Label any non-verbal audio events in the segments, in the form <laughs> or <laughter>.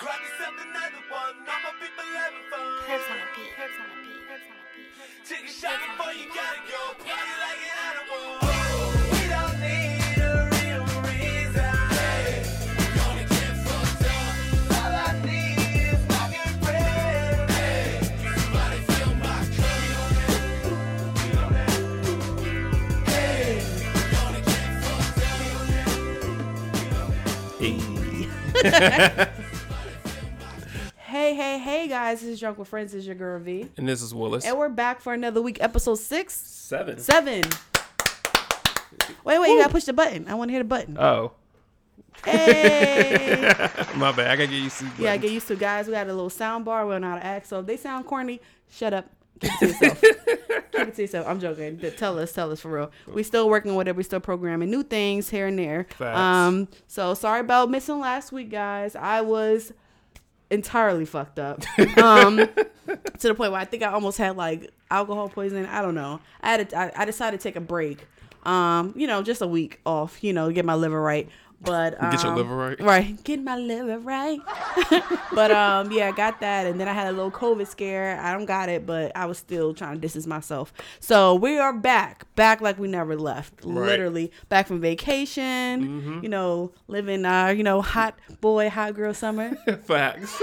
Grab yourself another one. All my people having fun. Herbs on a beat. Herbs on a beat. Herbs on a beat. Take a shot before you gotta go. Party like an animal. We don't need a real reason. Gonna get fucked up. All I need is my good friend. Somebody fill my cup. Hey, gonna get fucked up. Hey, <laughs> hey, hey, guys! This is Drunk with Friends. This is your girl V, And this is Willis. and we're back for another week, episode six, seven, seven. Wait, wait, you gotta push the button. I want to hear the button. Oh, Hey, <laughs> my bad. I gotta get used to. yeah, get used to guys. We got a little sound bar. We don't know how to act, so if they sound corny, shut up. Keep it to yourself. <laughs> Keep it to yourself. I'm joking. Tell us, tell us for real. We still working with it. We still programming new things here and there. Facts. Um, so sorry about missing last week, guys. I was entirely fucked up. Um, to the point where I think I almost had like alcohol poisoning. I don't know. I had a, I, I decided to take a break. Um, you know, just a week off. You know, get my liver right. But um, <laughs> Get your liver right? right? Get my liver right. <laughs> but um, yeah, I got that, and then I had a little COVID scare. I don't got it, but I was still trying to distance myself. So we are back, back like we never left. Literally back from vacation. You know, living our you know hot boy, hot girl summer. <laughs> Facts.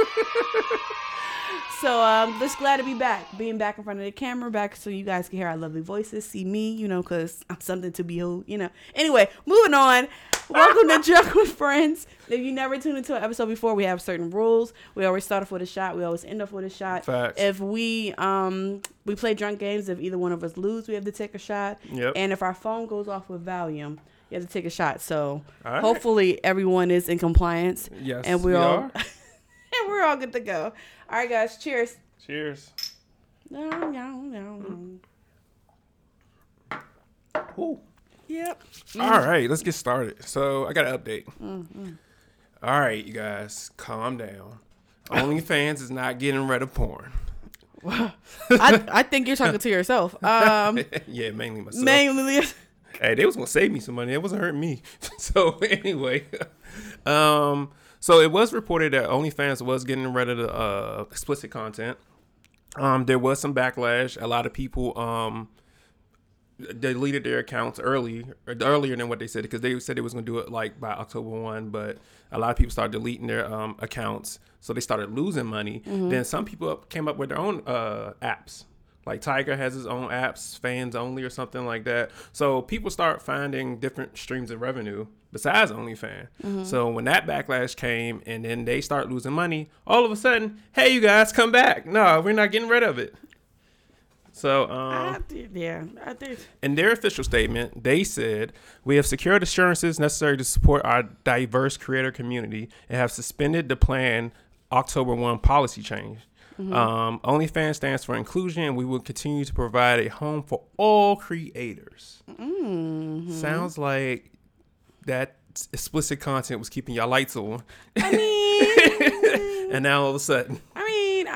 So um, just glad to be back, being back in front of the camera, back so you guys can hear our lovely voices, see me, you know, because I'm something to behold, you know. Anyway, moving on. Welcome to Drunk with Friends. If you never tuned into an episode before, we have certain rules. We always start off with a shot. We always end off with a shot. Facts. If we um we play drunk games, if either one of us lose, we have to take a shot. Yep. And if our phone goes off with volume, you have to take a shot. So right. hopefully everyone is in compliance. Yes, and we're we all are. <laughs> and we're all good to go. All right, guys. Cheers. Cheers. No, no, no. Ooh. Yep. All right, let's get started. So I got an update. Mm-hmm. All right, you guys, calm down. OnlyFans is not getting rid of porn. <laughs> I, I think you're talking to yourself. Um, <laughs> yeah, mainly myself. mainly. hey, they was gonna save me some money. It wasn't hurting me. <laughs> so anyway, um, so it was reported that OnlyFans was getting rid of the uh, explicit content. Um, there was some backlash. A lot of people um deleted their accounts early or earlier than what they said because they said they was gonna do it like by October one, but a lot of people started deleting their um accounts, so they started losing money. Then some people up- came up with their own uh apps. Like Tyga has his own apps, fans only or something like that. So people start finding different streams of revenue besides OnlyFans. So when that backlash came and then they start losing money, all of a sudden, hey, you guys, come back. No, we're not getting rid of it. So um, I did, yeah, I did. in their official statement, they said, We have secured assurances necessary to support our diverse creator community and have suspended the planned October 1 policy change. Um, OnlyFans stands for inclusion, and we will continue to provide a home for all creators. Sounds like that explicit content was keeping y'all lights on. I mean, <laughs> and now all of a sudden,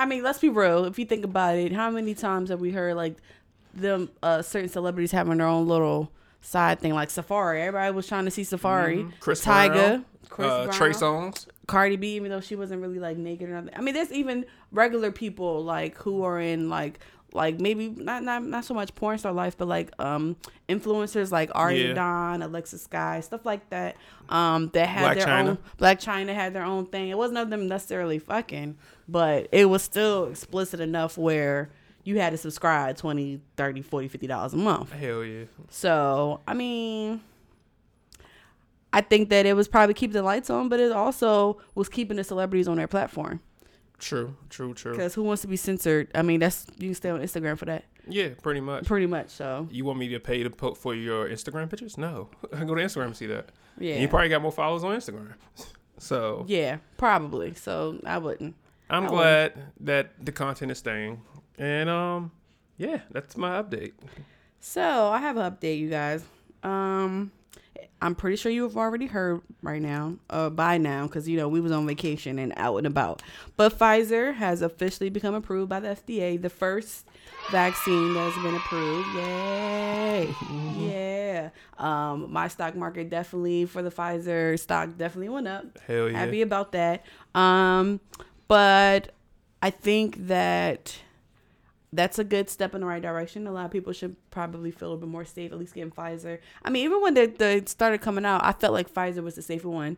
I mean, let's be real. If you think about it, how many times have we heard like them uh, certain celebrities having their own little side thing, like Safaree? Everybody was trying to see Safaree. Mm-hmm. Chris Tyga, Chris uh, Brown, Trey Songz. Cardi B, even though she wasn't really like naked or nothing. I mean, there's even regular people like who are in like like maybe not not not so much porn star life, but like um influencers like Ari Yeah. Don, Alexa Sky, stuff like that. Um, that had Blac their Chyna. own Blac Chyna had their own thing. It wasn't of them necessarily fucking, but it was still explicit enough where you had to subscribe 20 30 40 50 dollars a month Hell yeah. so i mean i think that it was probably keeping the lights on but it also was keeping the celebrities on their platform True, true, true. because who wants to be censored i mean that's you can stay on instagram for that Yeah, pretty much. pretty much so You want me to pay to put for your Instagram pictures? No, I <laughs> go to Instagram and see that. yeah And you probably got more followers on Instagram. <laughs> So yeah probably so i wouldn't I'm I glad that the content is staying. And um, yeah, that's my update. So I have an update, you guys. Um, I'm pretty sure you have already heard right now, uh, by now, because you know we was on vacation and out and about. But Pfizer has officially become approved by the FDA, the first vaccine that's been approved. Yay! Yeah. Um, my stock market definitely for the Pfizer stock definitely went up. Hell yeah. Happy about that. Um, but I think that that's a good step in the right direction. A lot of people should probably feel a bit more safe, at least getting Pfizer. I mean, even when they, they started coming out, I felt like Pfizer was the safer one.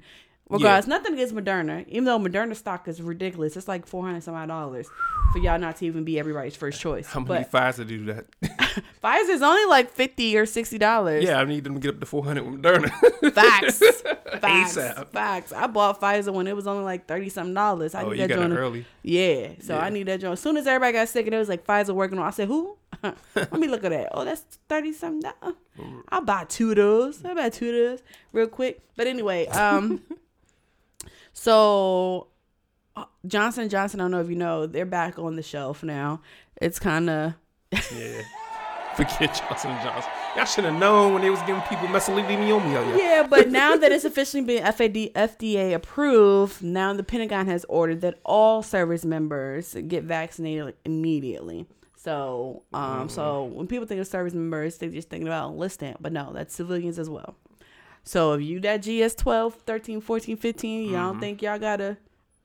Regardless, nothing against Moderna, even though Moderna stock is ridiculous. It's like four hundred some odd dollars for y'all not to even be everybody's first choice. How many but Pfizer do that? <laughs> Pfizer's only like fifty or sixty dollars. yeah, I need them to get up to 400 with Moderna. Facts. <laughs> Facts. ASAP. Facts. I bought Pfizer when it was only like thirty something dollars. I oh, need you that got it early. Yeah. So I need that joint. As soon as everybody got sick and it was like Pfizer working on, I said, "Who? <laughs> Let me look at that. Oh, that's thirty something. dollars. I'll buy two of those. I'll buy two of those real quick. But anyway, um, so uh, Johnson Johnson. I don't know if you know, they're back on the shelf now. It's kind of Yeah. <laughs> Forget Johnson Johnson. Y'all should have known when they was giving people mesothelioma. Yeah, but <laughs> now that it's officially been FAD, FDA approved, now the Pentagon has ordered that all service members get vaccinated immediately. So, um, so when people think of service members, they just thinking about enlisted, but no, that's civilians as well. So if you that GS 12, 13, 14, 15, y'all don't think y'all gotta,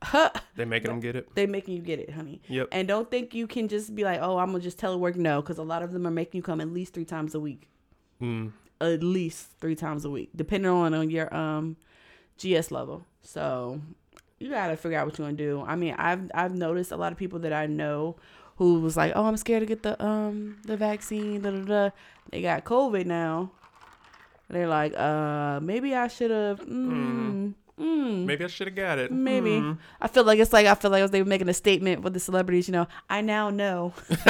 huh, They making them get it. they making you get it, honey. Yep. And don't think you can just be like, oh, I'm gonna just telework. No, because a lot of them are making you come at least three times a week Mm. at least three times a week, depending on on your um GS level. So you gotta figure out what you want to do. I mean, I've I've noticed a lot of people that I know who was like, "Oh, I'm scared to get the um the vaccine." Da, da, da. They got COVID now. They're like, "Uh, maybe I should have." Mm, mm, Maybe I should have got it. Maybe. Hmm. I feel like it's like I feel like they were making a statement with the celebrities, you know. I now know <laughs>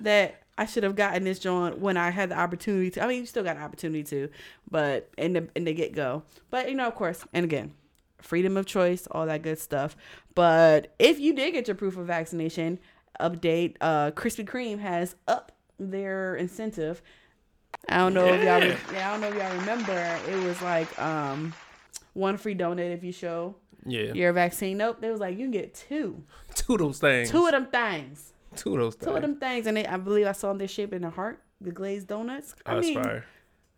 that I should have gotten this joint when I had the opportunity to. I mean, you still got an opportunity to, but in the in the get go. But you know, of course, and again, freedom of choice, all that good stuff. But if you did get your proof of vaccination update, uh, Krispy Kreme has up their incentive. I don't know if y'all. Re- yeah, I don't know if y'all remember. It was like um, one free donut if you show Yeah. your vaccine. Nope, they was like you can get two, Two of those things. two of them things, Two of those things. two of them things, and they, I believe I saw them. Shaped in a heart, the glazed donuts. Oh, I that's mean, fire.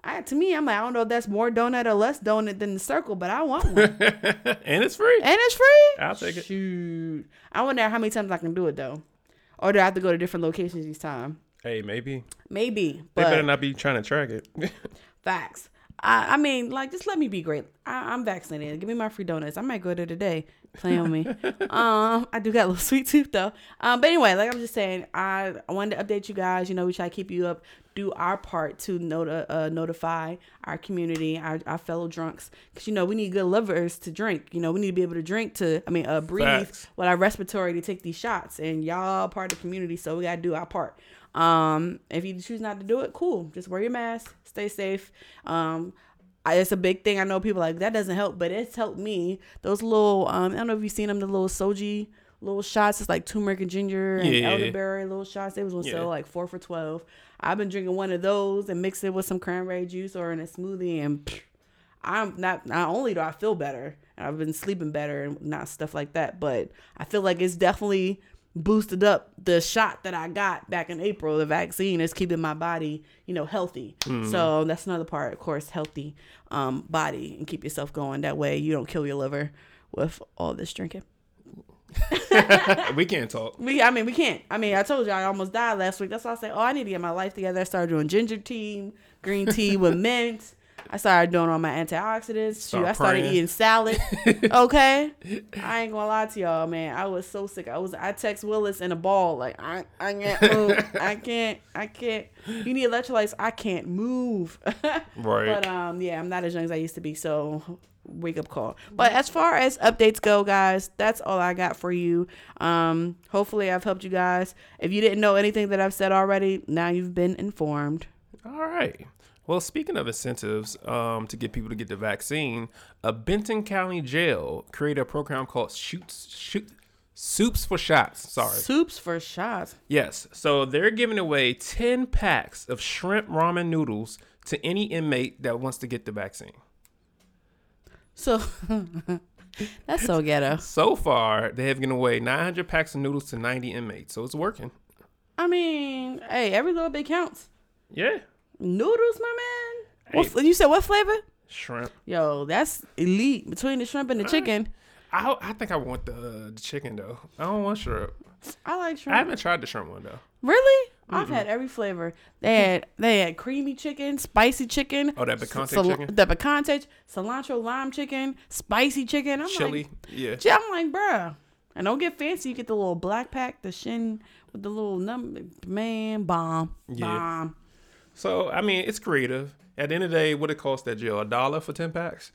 I, to me, I'm like, I don't know if that's more donut or less donut than the circle, but I want one, and <laughs> and it's free. And it's free. I'll take it. Shoot, I wonder how many times I can do it though, or do I have to go to different locations each time? Hey, maybe. Maybe, They better not be trying to track it. <laughs> facts. I, I mean, like, just let me be great. I, I'm vaccinated. Give me my free donuts. I might go there today. Play on me. <laughs> um, I do got a little <laughs> sweet tooth though. Um, but anyway, like I'm just saying, I, I wanted to update you guys. You know, we try to keep you up, do our part to noti- uh, notify our community, our, our fellow drunks, because you know we need good lovers to drink. You know, we need to be able to drink to, I mean, uh, breathe Facts. with our respiratory to take these shots. And y'all part of the community, so we gotta do our part. Um, if you choose not to do it, cool. Just wear your mask, stay safe. Um, I, it's a big thing. I know people like that doesn't help, but it's helped me. Those little, um, I don't know if you've seen them, the little Suja little shots. It's like turmeric and ginger and Yeah, elderberry little shots. They was on Yeah. sale like four for twelve. I've been drinking one of those and mix it with some cranberry juice or in a smoothie, and pff, I'm not. Not only do I feel better, and I've been sleeping better and not stuff like that, but I feel like it's definitely boosted up the shot that I got back in April. The vaccine is keeping my body, you know, healthy. So that's another part, of course, healthy um, body and keep yourself going. That way you don't kill your liver with all this drinking. <laughs> we can't talk. We, I mean, we can't. I mean, I told you I almost died last week. That's why I said, oh, I need to get my life together. I started doing ginger tea, green tea with <laughs> mint. I started doing all my antioxidants. Shoot, I started praying. eating salad. <laughs> Okay, I ain't gonna lie to y'all, man. I was so sick. I was. I text Willis in a ball like I, I can't move. I <laughs> can't. I can't. You need electrolytes. I can't move. <laughs> Right. But um, yeah, I'm not as young as I used to be. So wake up call. But as far as updates go, guys, that's all I got for you. Um, hopefully I've helped you guys. If you didn't know anything that I've said already, now you've been informed. All right. Well, speaking of incentives um, to get people to get the vaccine, a Benton County jail created a program called Shoots Shoot Soups for Shots. Sorry. Soups for shots. Yes. So they're giving away 10 packs of shrimp ramen noodles to any inmate that wants to get the vaccine. So <laughs> that's so ghetto. So far, they have given away 900 packs of noodles to 90 inmates, so it's working. I mean, hey, every little bit counts. Yeah, Noodles, my man. What, you said what flavor? shrimp. Yo, that's elite between the shrimp and the uh, chicken. I I think I want the, uh, the chicken though. I don't want shrimp. I like shrimp. I haven't tried the shrimp one though. Really? Mm-hmm. I've had every flavor. They had they had creamy chicken, spicy chicken. Oh, that picante sal- chicken? The picante, cilantro lime chicken, spicy chicken. I'm Chili, like, yeah. yeah, I'm like, bruh. And don't get fancy. You get the little black pack, the shin with the little number. Man, bomb, Yeah. bomb. So I mean, it's creative. At the end of the day, what it cost that jail? A dollar for ten packs,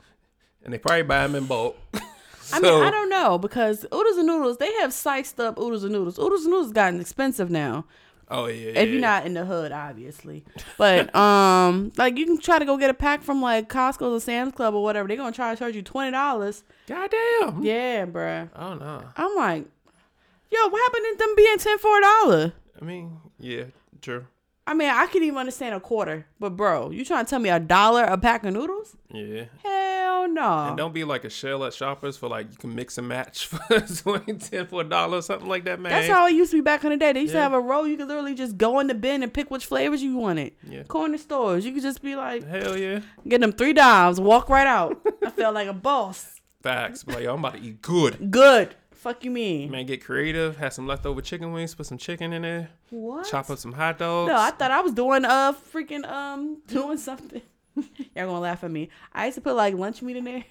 and they probably buy them in bulk. <laughs> I mean, I don't know because oodles and noodles they have sliced up oodles and noodles. Oodles and noodles gotten expensive now. Oh yeah. if you're not in the hood, obviously. But <laughs> um, like you can try to go get a pack from like Costco or Sam's Club or whatever. They're gonna try to charge you twenty dollars. Goddamn. Yeah, bruh. Oh no. I'm like, yo, what happened to them being ten for a dollar? I mean, yeah, true. I mean, I could even understand a quarter, but bro, you trying to tell me a dollar a pack of noodles? Yeah. Hell no. And don't be like a shell at shoppers for like you can mix and match <laughs> for 20, 10 for a dollar or something like that, man. That's how it used to be back in the day. They used to have a roll. You could literally just go in the bin and pick which flavors you wanted. Yeah. Corner stores. You could just be like, Hell yeah. get them three dimes, walk right out. I felt like a boss. <laughs> Facts. But like, yo, I'm about to eat good. Good. Fuck you mean? Man, get creative. Have some leftover chicken wings. Put some chicken in there. What? Chop up some hot dogs. No, I thought I was doing uh freaking um <laughs> doing something. <laughs> Y'all gonna laugh at me. I used to put like lunch meat in there.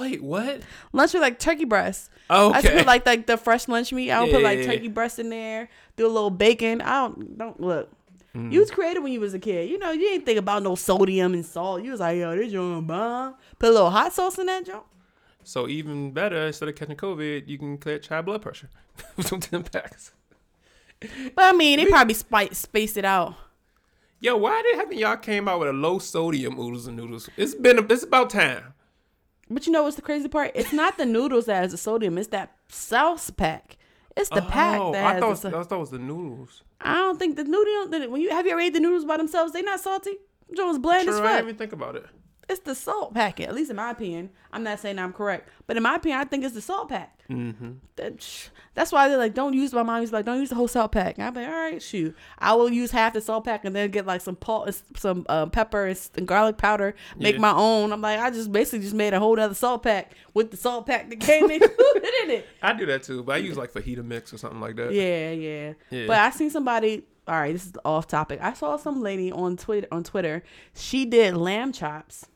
Wait, what? Lunch meat like turkey breast. Oh, I used to put like like the fresh lunch meat. I would put Yeah, like turkey breast in there. Do a little bacon. I don't don't look. Mm. You was creative when you was a kid. You know, you didn't think about no sodium and salt. You was like, yo, this joint bomb. Put a little hot sauce in that joint. So even better, instead of catching COVID, you can catch high blood pressure <laughs> with some 10 packs. But I mean, they <laughs> probably spi- spaced it out. Yo, why did haven't y'all came out with a low sodium oodles and noodles? It's been a, it's about time. But you know what's the crazy part? It's not the noodles that has the sodium. It's that sauce pack. It's the pack oh, that I has thought the I thought it was the noodles. I don't think the noodle. the- When you have you ever ate the noodles by themselves? They not salty. Jones bland True, as I didn't even think about it. It's the salt packet. At least in my opinion. I'm not saying I'm correct, but in my opinion, I think it's the salt pack. Mm-hmm. That, that's why they're like, don't use. My mom used like, don't use the whole salt pack. And I'm like, all right, shoot. I will use half the salt pack and then get like some pul- some uh, pepper and, and garlic powder. Make Yeah. my own. I'm like, I just basically just made a whole other salt pack with the salt pack that came <laughs> included in it. I do that too, but I use like fajita mix or something like that. Yeah, yeah, Yeah. But I seen somebody. All right, this is off topic. I saw some lady on Twitter. On Twitter, she did lamb chops,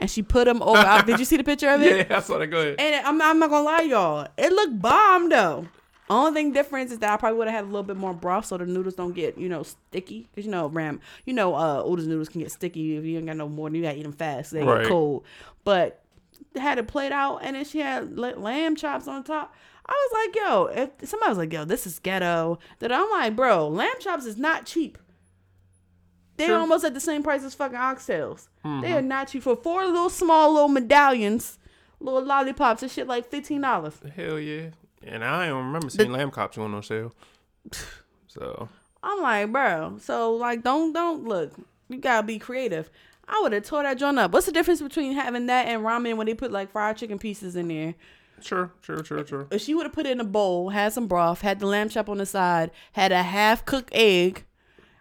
and she put them over. Did you see the picture of <laughs> it? Yeah, I saw that. Go ahead. And I'm, I'm not gonna lie, y'all. It looked bomb though. Only thing difference is that I probably would have had a little bit more broth so the noodles don't get you know sticky. Cause you know ram, you know uh oodles noodles can get sticky if you ain't got no more. You gotta eat them fast. They Right. get cold. But had it played out, and then she had lamb chops on top. I was like, yo, if somebody was like, yo, this is ghetto, That I'm like, bro, lamb chops is not cheap. They're True. almost at the same price as fucking oxtails. They are mm-hmm. not cheap for four little small little medallions, little lollipops and shit like fifteen dollars. Hell yeah. And I don't remember seeing lamb chops on no sale. <sighs> So I'm like, bro. So like, don't don't look. You gotta be creative. I would have tore that joint up. What's the difference between having that and ramen when they put like fried chicken pieces in there? Sure, sure, sure, sure. If she would have put it in a bowl, had some broth, had the lamb chop on the side, had a half cooked egg,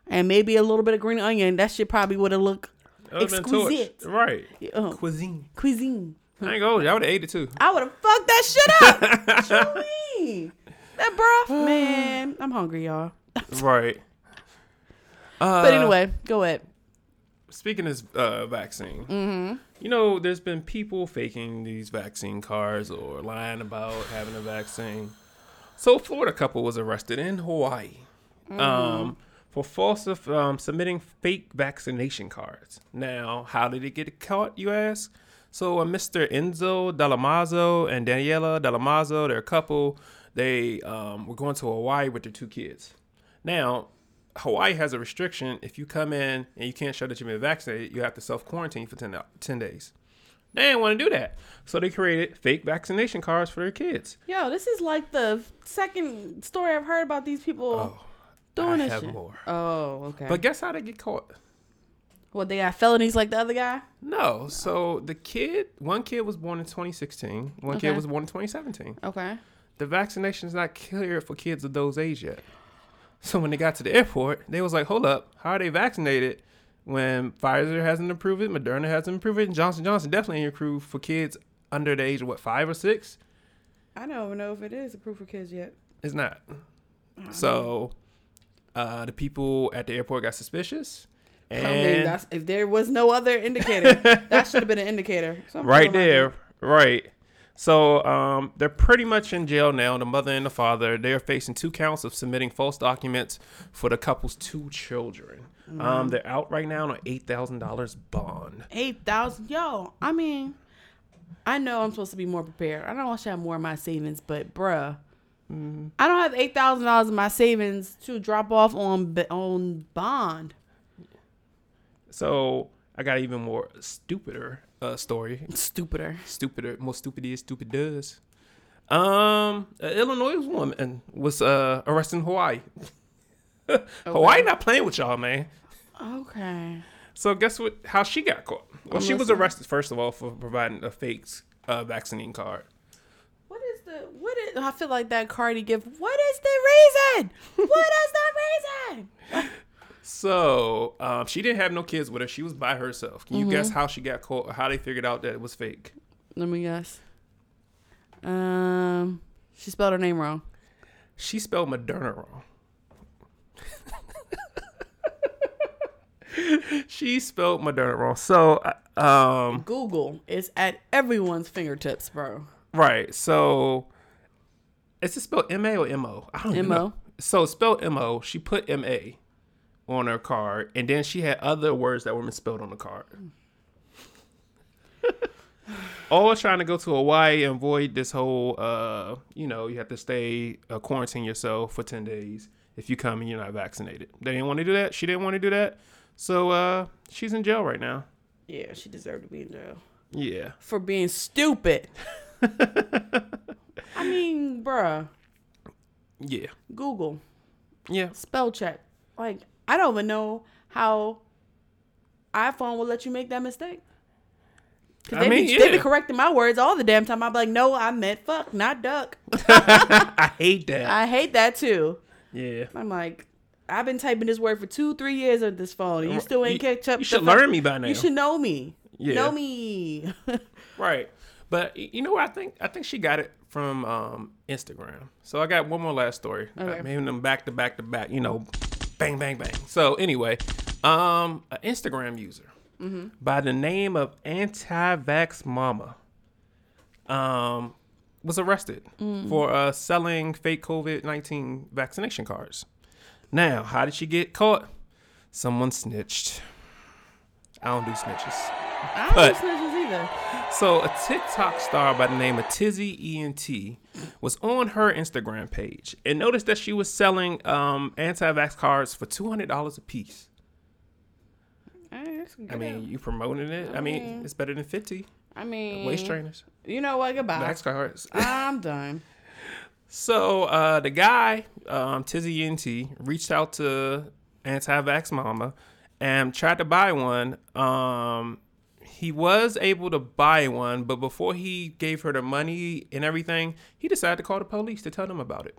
and maybe a little bit of green onion, that shit probably would have looked That would've been torch. exquisite. Right. uh, Cuisine. cuisine. I ain't go. I would have ate it too. I would have fucked that shit up. what you mean? That broth, man. I'm hungry, y'all. <laughs> right. Uh, But anyway, go ahead. speaking of uh, vaccine, mm-hmm. you know, there's been people faking these vaccine cards or lying about having a vaccine. So, a Florida couple was arrested in Hawaii um, for false um, submitting fake vaccination cards. Now, how did it get caught, you ask? So, a Mr. Enzo Dalmazzo and Daniela Dalmazzo, they're a couple. They um, were going to Hawaii with their two kids. Now, Hawaii has a restriction. If you come in and you can't show that you've been vaccinated, you have to self quarantine for 10, 10 days. They didn't want to do that. So they created fake vaccination cards for their kids. Yo, this is like the second story I've heard about these people Oh, doing I this have shit. more. Oh, okay. But guess how they get caught? What they got felonies like the other guy? No. So the kid, one kid was born in 2016. One Okay. kid was born in 2017. Okay. The vaccination is not clear for kids of those age yet. So when they got to the airport, they was like, "Hold up, how are they vaccinated?" When Pfizer hasn't approved it, Moderna hasn't approved it, and Johnson Johnson definitely ain't approved for kids under the age of what five or six. I don't even know if it is approved for kids yet. It's not. So uh, the people at the airport got suspicious, and I mean, that's, if there was no other indicator, <laughs> that should have been an indicator. Something right there, right. So um, they're pretty much in jail now. The mother and the father they're facing two counts of submitting false documents for the couple's two children. Um, they're out right now on an eight thousand dollars bond. Eight thousand, yo. I mean, I know I'm supposed to be more prepared. I don't want to have more of my savings, but bruh, I don't have eight thousand dollars in my savings to drop off on on bond. So I got even more stupider uh, story. Stupider. Stupider, more stupid is stupid does. Um, an Illinois woman was uh arrested in Hawaii. <laughs> Hawaii not playing with y'all, man. Okay. So guess what? How she got caught? Well, I'm she was arrested first of all for providing a fake uh, vaccine card. What the what is? I feel like that Cardi gift. What is the reason? What is the reason? So um, she didn't have no kids with her. She was by herself. Can you Mm-hmm. guess how she got caught? How they figured out that it was fake? Let me guess. Um, she spelled her name wrong. She spelled Moderna wrong. <laughs> she spelled Moderna wrong. So uh, um, Google is at everyone's fingertips, bro. Right. So is it spelled M A or M O? I don't M.O.. know. So it's spelled M O. She put M A on her card, and then she had other words that were misspelled on the card. <laughs> All trying to go to Hawaii and avoid this whole, uh, you know, you have to stay uh, quarantine yourself for ten days if you come and you're not vaccinated. They didn't want to do that. She didn't want to do that. So uh, she's in jail right now. Yeah, she deserved to be in jail Yeah. for being stupid. <laughs> I mean, bruh, Yeah. Google Yeah. spell check. Like, I don't even know how iPhone will let you make that mistake. 'Cause I they, mean, be, they be yeah. correcting my words all the damn time. I'm like, no, I meant fuck, not duck. <laughs> I hate that. I hate that too. yeah. I'm like, I've been typing this word for two, three years on this phone. And you still ain't You- catch up. you should learn me by now. You should know me. Yeah. Know me. <laughs> Right. But you know what I think? I think she got it from um, Instagram. So I got one more last story. Okay. Maybe them back to back to back, you know, bang, bang, bang. So anyway, um, an Instagram user by the name of Anti-Vax Mama um, was arrested for uh, selling fake COVID-19 vaccination cards. Now, how did she get caught? Someone snitched. I don't do snitches. I don't But- do snitches either. So, a TikTok star by the name of Tizzy ENT was on her Instagram page and noticed that she was selling um, anti-vax cards for two hundred dollars a piece. I mean, you promoting it? I mean, it's better than fifty I mean, waist trainers, you know what? Goodbye. vax cards. <laughs> I'm done. So uh, the guy, um, Tizzy ENT, reached out to Anti-Vax Mama and tried to buy one. Um, he was able to buy one, but before he gave her the money and everything, he decided to call the police to tell them about it.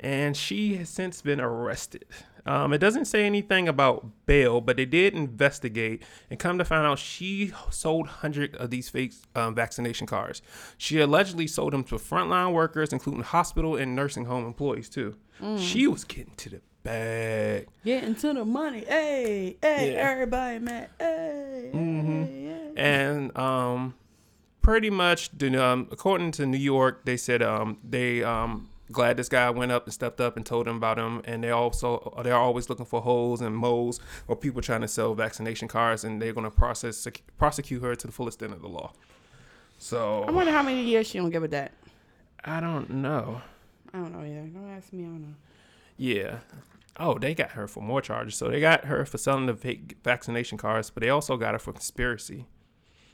And she has since been arrested. Um, it doesn't say anything about bail, but they did investigate and come to find out she sold hundred of these fake um, vaccination cards. She allegedly sold them to frontline workers, including hospital and nursing home employees too. She was getting to the bag. Get into the money. Hey, hey, Yeah. everybody, man. Hey, hey, hey. and um, pretty much, um, according to New York, they said um, they um, glad this guy went up and stepped up and told them about him, and they also they're always looking for holes and moles or people trying to sell vaccination cards, and they're going to process prosecute her to the fullest extent of the law. So I wonder how many years she don't give it that. I don't know. I don't know. Yeah, don't ask me. I don't know. Yeah. Oh, they got her for more charges. So they got her for selling the fake vaccination cards, but they also got her for conspiracy.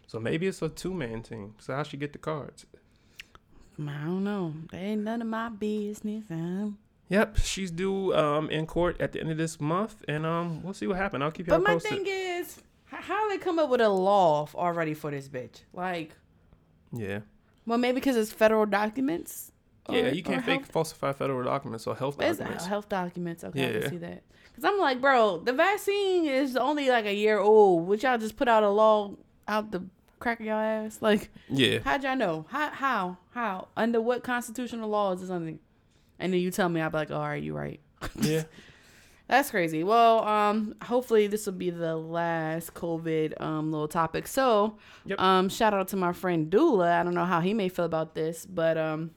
So maybe it's a two man team. So how she get the cards? I don't know. They ain't none of my business. Um, Yep, she's due um in court at the end of this month, and um we'll see what happens. I'll keep you posted. But my posted. thing is, how they come up with a law already for this bitch? Like, yeah, well, maybe because it's federal documents. Yeah, or- you can't fake health- falsify federal documents or health It's documents. health documents. Okay, I Yeah. can see that. Cause I'm like, bro, the vaccine is only like a year old. Would y'all just put out a law out the crack of y'all ass? Like, Yeah, how'd y'all know? How? How? How? Under what constitutional law is this under? And then you tell me, I'll be like, oh, all right, you right. <laughs> yeah. That's crazy. Well, um, hopefully this will be the last COVID um little topic. So, Yep. um, shout out to my friend Dula. I don't know how he may feel about this, but um,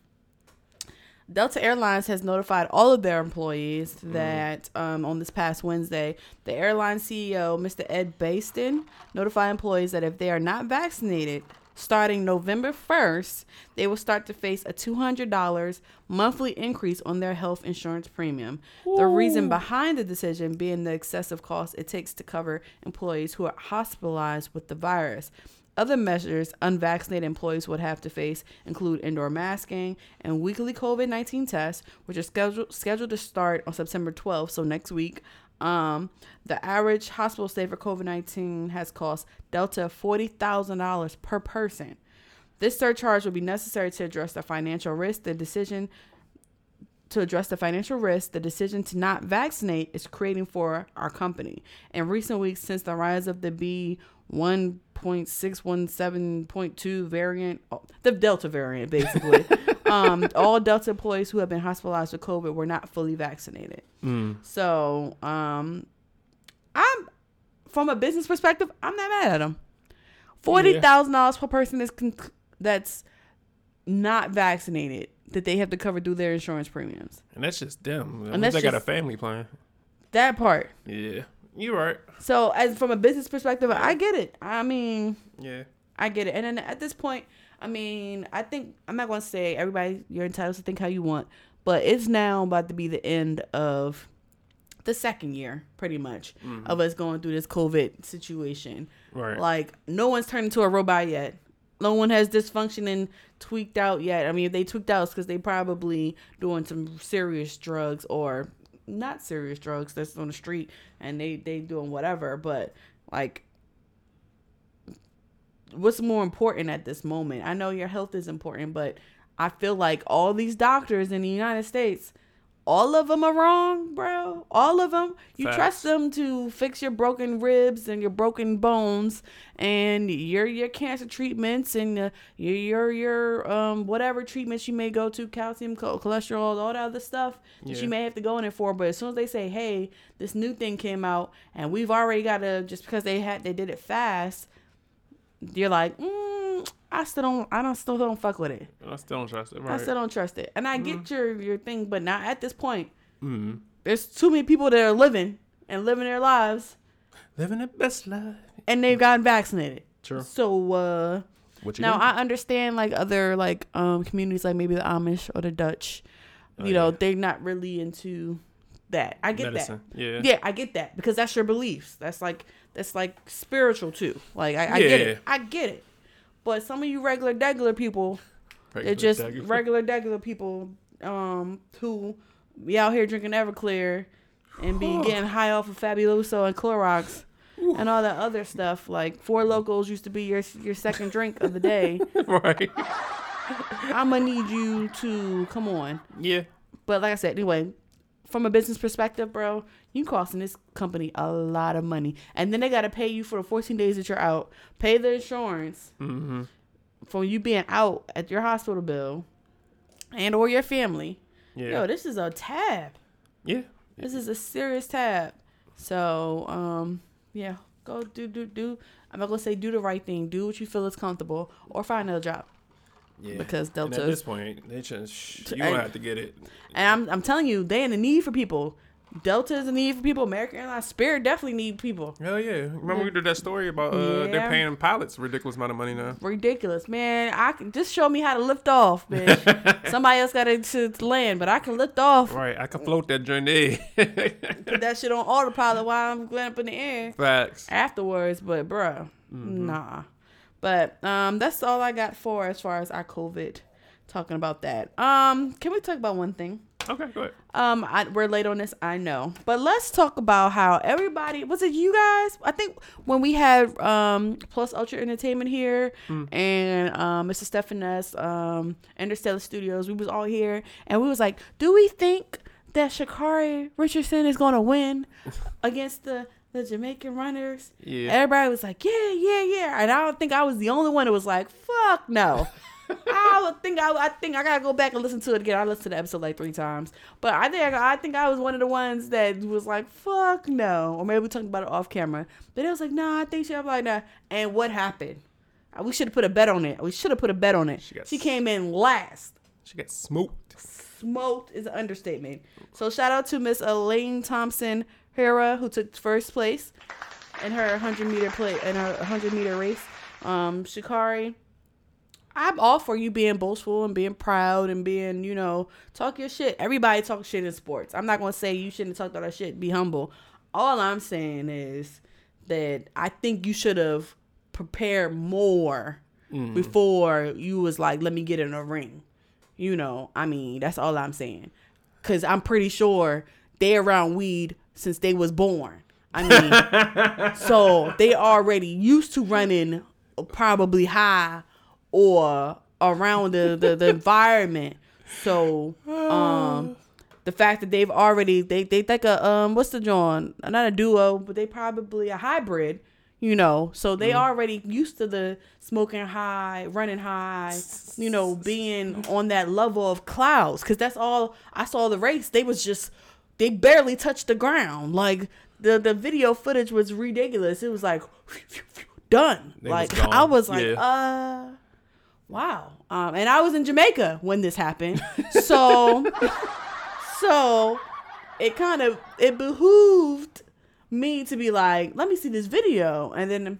Delta Airlines has notified all of their employees that um, on this past Wednesday, the airline CEO, Mr. Ed Bastian, notified employees that if they are not vaccinated, starting November 1st, they will start to face a $200 monthly increase on their health insurance premium. The reason behind the decision being the excessive cost it takes to cover employees who are hospitalized with the virus. Other measures unvaccinated employees would have to face include indoor masking and weekly COVID 19 tests, which are scheduled, scheduled to start on September 12th, so next week. Um, the average hospital stay for COVID 19 has cost Delta $40,000 per person. This surcharge will be necessary to address the financial risk. The decision to address the financial risk, the decision to not vaccinate is creating for our company. In recent weeks, since the rise of the B 1.617.2 variant, oh, the Delta variant, basically, <laughs> um, all Delta employees who have been hospitalized with COVID were not fully vaccinated. Mm. So, um, I'm from a business perspective, I'm not mad at them. Forty thousand dollars per person is con- that's not vaccinated that they have to cover through their insurance premiums. And that's just them. And Unless that's they got a family plan. That part. Yeah, you right. So, as from a business perspective, I get it. I mean, Yeah, I get it. And then at this point, I mean, I think I'm not going to say everybody you're entitled to think how you want, but it's now about to be the end of the second year, pretty much, mm-hmm. of us going through this COVID situation. right. Like, no one's turned into a robot yet. No one has dysfunction and tweaked out yet. I mean, if they tweaked out, it's because they probably doing some serious drugs or not serious drugs that's on the street and they they doing whatever. But like, what's more important at this moment? I know your health is important, but I feel like all these doctors in the United States, all of them are wrong, bro. All of them. You Facts. trust them to fix your broken ribs and your broken bones and your your cancer treatments and uh, your your your um whatever treatments you may go to, calcium, cholesterol, all that other stuff that Yeah. you may have to go in there for. But as soon as they say, "Hey, this new thing came out and we've already got to," just because they had they did it fast, you're like, mm, I still don't, I don't still don't fuck with it. I still don't trust it. I still don't trust it. And I get your your thing, but not at this point. mm. There's too many people that are living and living their lives, Living the best life. and they've gotten vaccinated. True. So uh, What you now do? I understand like other like um communities, like maybe the Amish or the Dutch. Oh, You know, yeah. they're not really into that. I get Medicine. Yeah. that. Yeah, I get that because that's your beliefs. That's like that's like spiritual too. Like I, I get it. I get it. But some of you regular regular people, they're just dagger. regular regular people um who be out here drinking Everclear and be getting high off of Fabuloso and Clorox and all that other stuff. Like Four Lokos used to be your your second drink of the day. <laughs> right. I'm gonna need you to come on. Yeah. But like I said, anyway, from a business perspective, bro, you costing this company a lot of money, and then they gotta pay you for the 14 days that you're out, pay the insurance Mm-hmm. for you being out at your hospital bill, and or your family. Yeah. Yo, this is a tab. yeah. This is a serious tab. So, um, yeah, go do do do. I'm not gonna say do the right thing. Do what you feel is comfortable, or find another job. Yeah. Because And Delta at this point, they just To- you gonna and- have to get it. And I'm I'm telling you, they in the need for people. Delta is a need for people. American Airlines, Spirit definitely need people. Hell yeah! Remember we did that story about uh, they're paying pilots a ridiculous amount of money now. Ridiculous, man. I can just show me how to lift off, bitch. <laughs> Somebody else got to, to land, but I can lift off. Right, I can float that journey. <laughs> Put that shit on autopilot while I'm going up in the air Facts. afterwards. But bruh, nah. But um, that's all I got for as far as our COVID. Talking about that. Um, can we talk about one thing? Okay, go ahead. Um, I, we're late on this, I know, but let's talk about how everybody was it you guys? I think when we had um Plus Ultra Entertainment here and um Mr. Stephaness, um Interstellar Studios, we was all here, and we was like, do we think that Sha'Carri Richardson is gonna win <laughs> against the the Jamaican runners? Yeah. Everybody was like, yeah, yeah, yeah, and I don't think I was the only one that was like, fuck no. <laughs> I would think I, I think I gotta go back and listen to it again. I listened to the episode like three times, but I think I think I was one of the ones that was like, "Fuck no," or maybe we talked about it off camera. But it was like, "Nah, I think she." I'm like, "Nah." And what happened? Uh, We should have put a bet on it. We should have put a bet on it. She, got came in last. She got smoked. Smoked is an understatement. So shout out to Miss Elaine Thompson Herah who took first place in her 100 meter play in her 100 meter race. Um, Sha'Carri. I'm all for you being boastful and being proud and being, you know, talk your shit. Everybody talks shit in sports. I'm not gonna say you shouldn't talk all that shit. Be humble. All I'm saying is that I think you should have prepared more before you was like, let me get in a ring. You know, I mean, that's all I'm saying. Cause I'm pretty sure they around weed since they was born. I mean, <laughs> so they already used to running probably high or around the, the, the environment. So um the fact that they've already they they think a um what's the John not a duo but they probably a hybrid you know? So they already used to the smoking high running high you know being on that level of clouds. Because that's all I saw the race. They was just they barely touched the ground like the the video footage was ridiculous it was like <laughs> done They like gone. <laughs> I was like Yeah. uh wow um and I was in Jamaica when this happened <laughs> so so it kind of it behooved me to be like, let me see this video. And then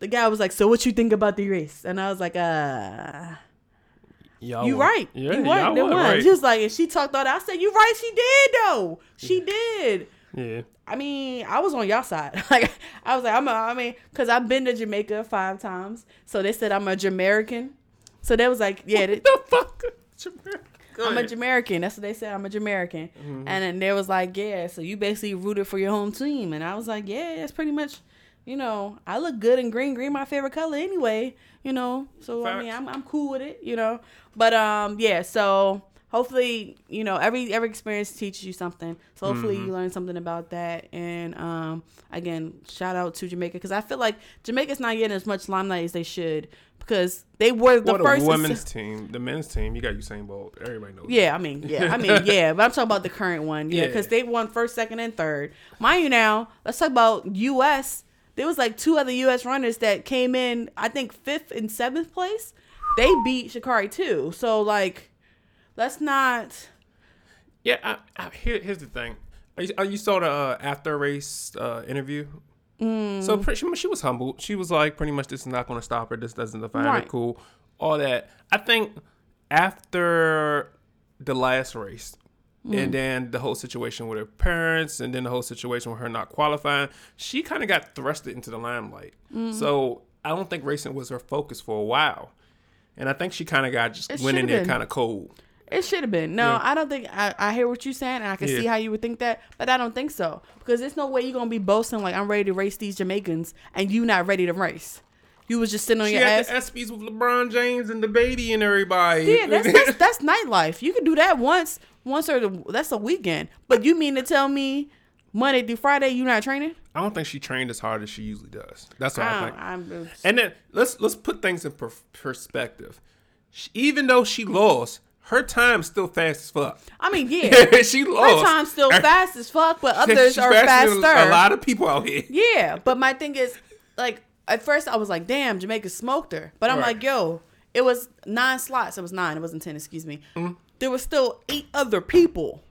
the guy was like, So what you think about the race? And I was like, uh Y'all you were- right. Yeah, you right. They was right. She was like, and she talked all that. I said, You right, she did though. She did. yeah. I mean, I was on y'all side. <laughs> Like, I was like, I'm a, I mean, because I've been to Jamaica five times. So they said I'm a Jamaican. So they was like, yeah, they- The fuck? <laughs> Go I'm a. Jamaican. That's what they said. I'm a Jamaican. Mm-hmm. And then they was like, yeah, so you basically rooted for your home team. And I was like, yeah, it's pretty much, you know, I look good in green. Green my favorite color anyway, you know. So I mean, I'm I'm cool with it, you know. But um, yeah. So hopefully, you know, every every experience teaches you something. So hopefully Mm-hmm. you learn something about that. And um, again, shout out to Jamaica because I feel like Jamaica's not getting as much limelight as they should because they were the Well, first. the women's s- team, the men's team, you got Usain Bolt. Everybody knows. yeah, I mean, yeah, I mean, yeah, but I'm talking about the current one, yeah, Yeah. because they won first, second, and third. Mind you, now let's talk about U.S. There was like two other U.S. runners that came in, I think fifth and seventh place. They beat Sha'Carri too. So like, let's not. Yeah, I, I, here, here's the thing. You, you saw the uh, after race uh, interview. Mm. So pretty, she, she was humble. She was like, pretty much, this is not going to stop her. This doesn't define Right. her. Cool, all that. I think after the last race, Mm. and then the whole situation with her parents, and then the whole situation with her not qualifying, she kind of got thrusted into the limelight. Mm. So I don't think racing was her focus for a while, and I think she kind of got just It went in there kind of cold. It should have been. No, Yeah. I don't think. I, I hear what you're saying, and I can Yeah. see how you would think that, but I don't think so because there's no way you're gonna be boasting like I'm ready to race these Jamaicans and you not ready to race. You was just sitting on She your had ass. the ESPYS with LeBron James and the baby and everybody. Yeah, that's, that's that's nightlife. You can do that once, once or the, that's a weekend. But you mean to tell me Monday through Friday you're not training? I don't think she trained as hard as she usually does. That's what I, I think. I'm, And then let's let's put things in per- perspective. She, even though she lost, her time's still fast as fuck. I mean, <laughs> yeah, she lost. her time's still fast as fuck, but <laughs> others are faster faster. A lot of people out here. <laughs> Yeah, but my thing is, like, at first I was like, damn, Jamaica smoked her. But I'm Right. like, yo, it was nine slots. It was nine. It wasn't ten. Excuse me. Mm-hmm. There was still eight other people.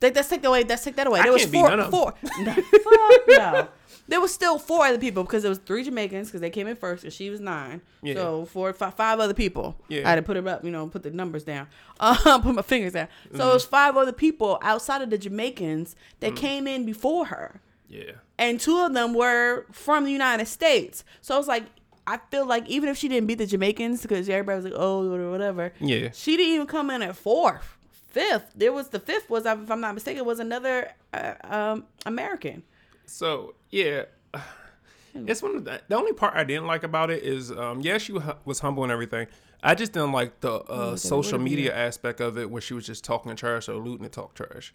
That, let's take that away. Let's take that away. I There was can't be four. none of 'em. four. No, fuck no. <laughs> There was still four other people because there was three Jamaicans because they came in first and she was nine. Yeah. So four, five, five other people. Yeah. I had to put them up, you know, put the numbers down, <laughs> uh, put my fingers down. So Mm-hmm. it was five other people outside of the Jamaicans that came in before her Yeah. and two of them were from the United States. So it's like I feel like even if she didn't beat the Jamaicans because everybody was like, oh, whatever. Yeah. She didn't even come in at fourth, fifth. There was the fifth was, if I'm not mistaken, was another uh, um, American. So yeah, <sighs> it's one of the, the only part I didn't like about it is um yeah she was humble and everything. I just didn't like the uh, social media aspect of it where she was just talking trash or alluding to talk trash.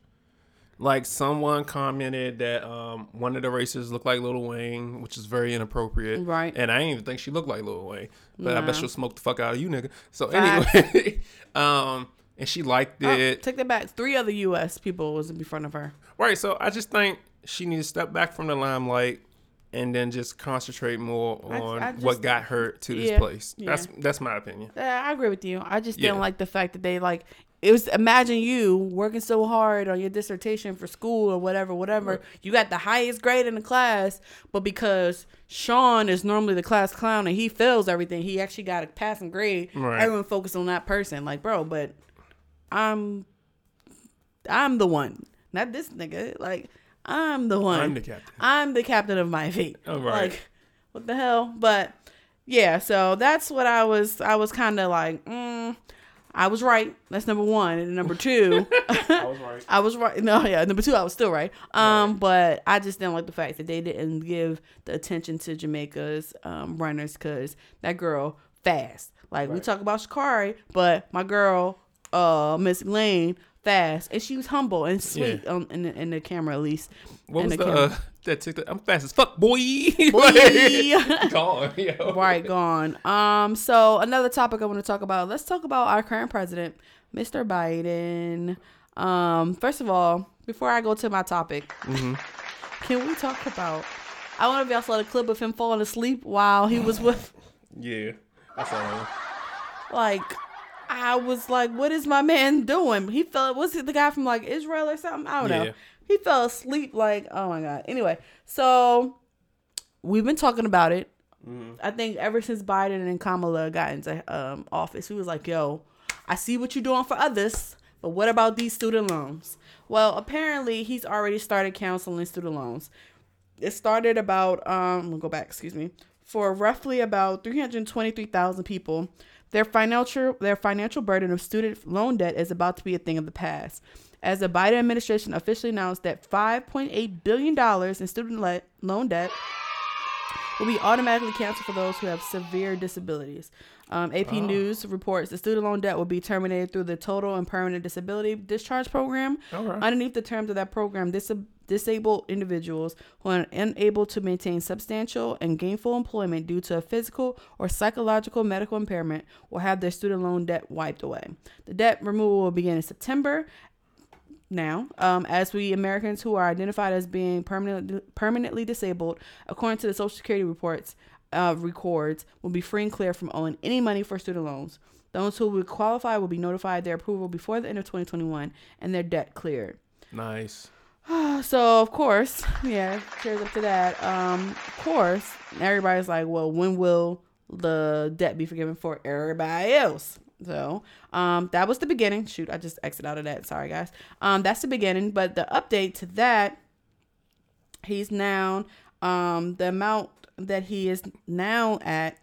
Like someone commented that um, one of the races looked like Lil Wayne, which is very inappropriate. Right. And I didn't even think she looked like Lil Wayne, but I bet she'll smoke the fuck out of you, nigga. So Facts. anyway, <laughs> um, and she liked Oh, it. take that back. Three other U.S. people was in front of her. Right. So I just think she needs to step back from the limelight and then just concentrate more I- on I just- what got her to this Yeah, place. yeah. That's that's my opinion. Yeah, I agree with you. I just didn't Yeah. like the fact that they like it was imagine you working so hard on your dissertation for school or whatever, whatever. Right. You got the highest grade in the class, but because Sean is normally the class clown and he fails everything, he actually got a passing grade. Right. Everyone focused on that person. Like, bro, but I'm I'm the one. Not this nigga. Like, I'm the one. I'm the captain. I'm the captain of my fate. All right. Like, what the hell? But yeah, so that's what I was. I was kind of like, mm, I was right. That's number one. And number two, <laughs> I was <laughs> right. I was right. No, yeah, number two, I was still right. Um, but I just didn't like the fact that they didn't give the attention to Jamaica's um, runners because that girl fast. Like we talk about Sha'Carri, but my girl, uh, Miss Lane, fast, and she was humble and sweet Yeah. um, in the in the camera at least. What in was the, camera. uh, that TikTok? I'm fast as fuck, boy. <laughs> Boy. <laughs> Gone, yo. right gone um so another topic i want to talk about let's talk about our current president mr biden um first of all before i go to my topic Mm-hmm. can we talk about i want to be also saw the clip of him falling asleep while he was with <laughs> Yeah. That's all. like i was like what is my man doing he fell was it the guy from like israel or something i don't know he fell asleep like oh my god anyway so we've been talking about it I think ever since Biden and Kamala got into um, office, he was like, "Yo, I see what you're doing for others, but what about these student loans?" Well, apparently he's already started counseling student loans. It started about um, we'll go back, excuse me, for roughly about 323,000 people. Their financial their financial burden of student loan debt is about to be a thing of the past. As the Biden administration officially announced that 5.8 billion dollars in student le- loan debt will be automatically canceled for those who have severe disabilities. Um, AP News reports the student loan debt will be terminated through the Total and Permanent Disability Discharge Program. Right. Underneath the terms of that program, dis- disabled individuals who are unable to maintain substantial and gainful employment due to a physical or psychological medical impairment will have their student loan debt wiped away. The debt removal will begin in September now, um, as we Americans who are identified as being permanently permanently disabled, according to the Social Security reports uh, records, will be free and clear from owing any money for student loans. Those who will qualify will be notified their approval before the end of 2021 and their debt cleared. Nice. <sighs> So of course, <laughs> yeah, cheers up to that. Um, of course, everybody's like, well, when will the debt be forgiven for everybody else? So, um, that was the beginning. Shoot, I just exit out of that. Sorry, guys. Um, that's the beginning. But the update to that, he's now, um, the amount that he is now at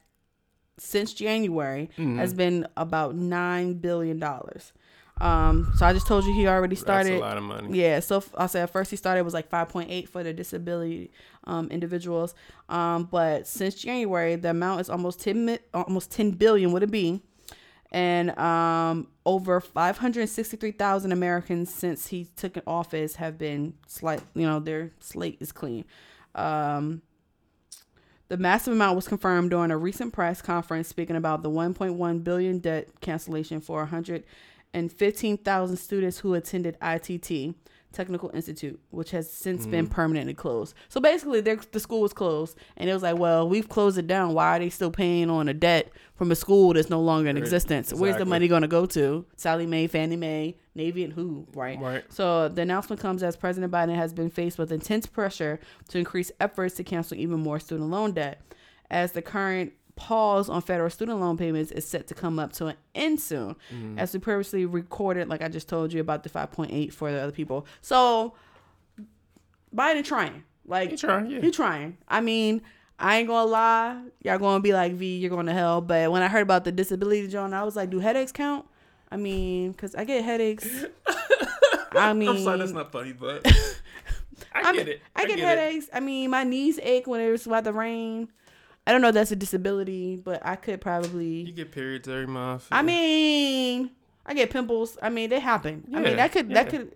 since January has been about nine billion dollars. Um, so I just told you he already started. That's a lot of money. Yeah, so f- I said at first he started was like 5.8 for the disability um, individuals, um, but since January the amount is almost 10 mi- almost 10 billion would it be, and um, over 563,000 Americans since he took office have been slight, you know, their slate is clean. Um, the massive amount was confirmed during a recent press conference speaking about the 1.1 billion debt cancellation for 115,000 students who attended ITT Technical Institute, which has since been mm. permanently closed. So basically, the school was closed, and it was like, well, we've closed it down. Why are they still paying on a debt from a school that's no longer in Right, existence? Where's the money going to go to? Sallie Mae, Fannie Mae, Navy, and who? Right. Right. So the announcement comes as President Biden has been faced with intense pressure to increase efforts to cancel even more student loan debt, as the current pause on federal student loan payments is set to come up to an end soon. Mm-hmm. As we previously recorded, like I just told you about the 5.8 for the other people. So Biden trying, like He trying, yeah. he trying. I mean. I ain't gonna lie, y'all gonna be like V, you're going to hell. But when I heard about the disability, John, I was like, do headaches count? I mean, cause I get headaches <laughs> I mean, I'm sorry, that's not funny, but <laughs> I I get it. I get it. headaches. I mean, my knees ache when it's about to rain. I don't know if that's a disability, but I could probably. You get periods every month. I mean, I get pimples. I mean, they happen. I mean, that could that could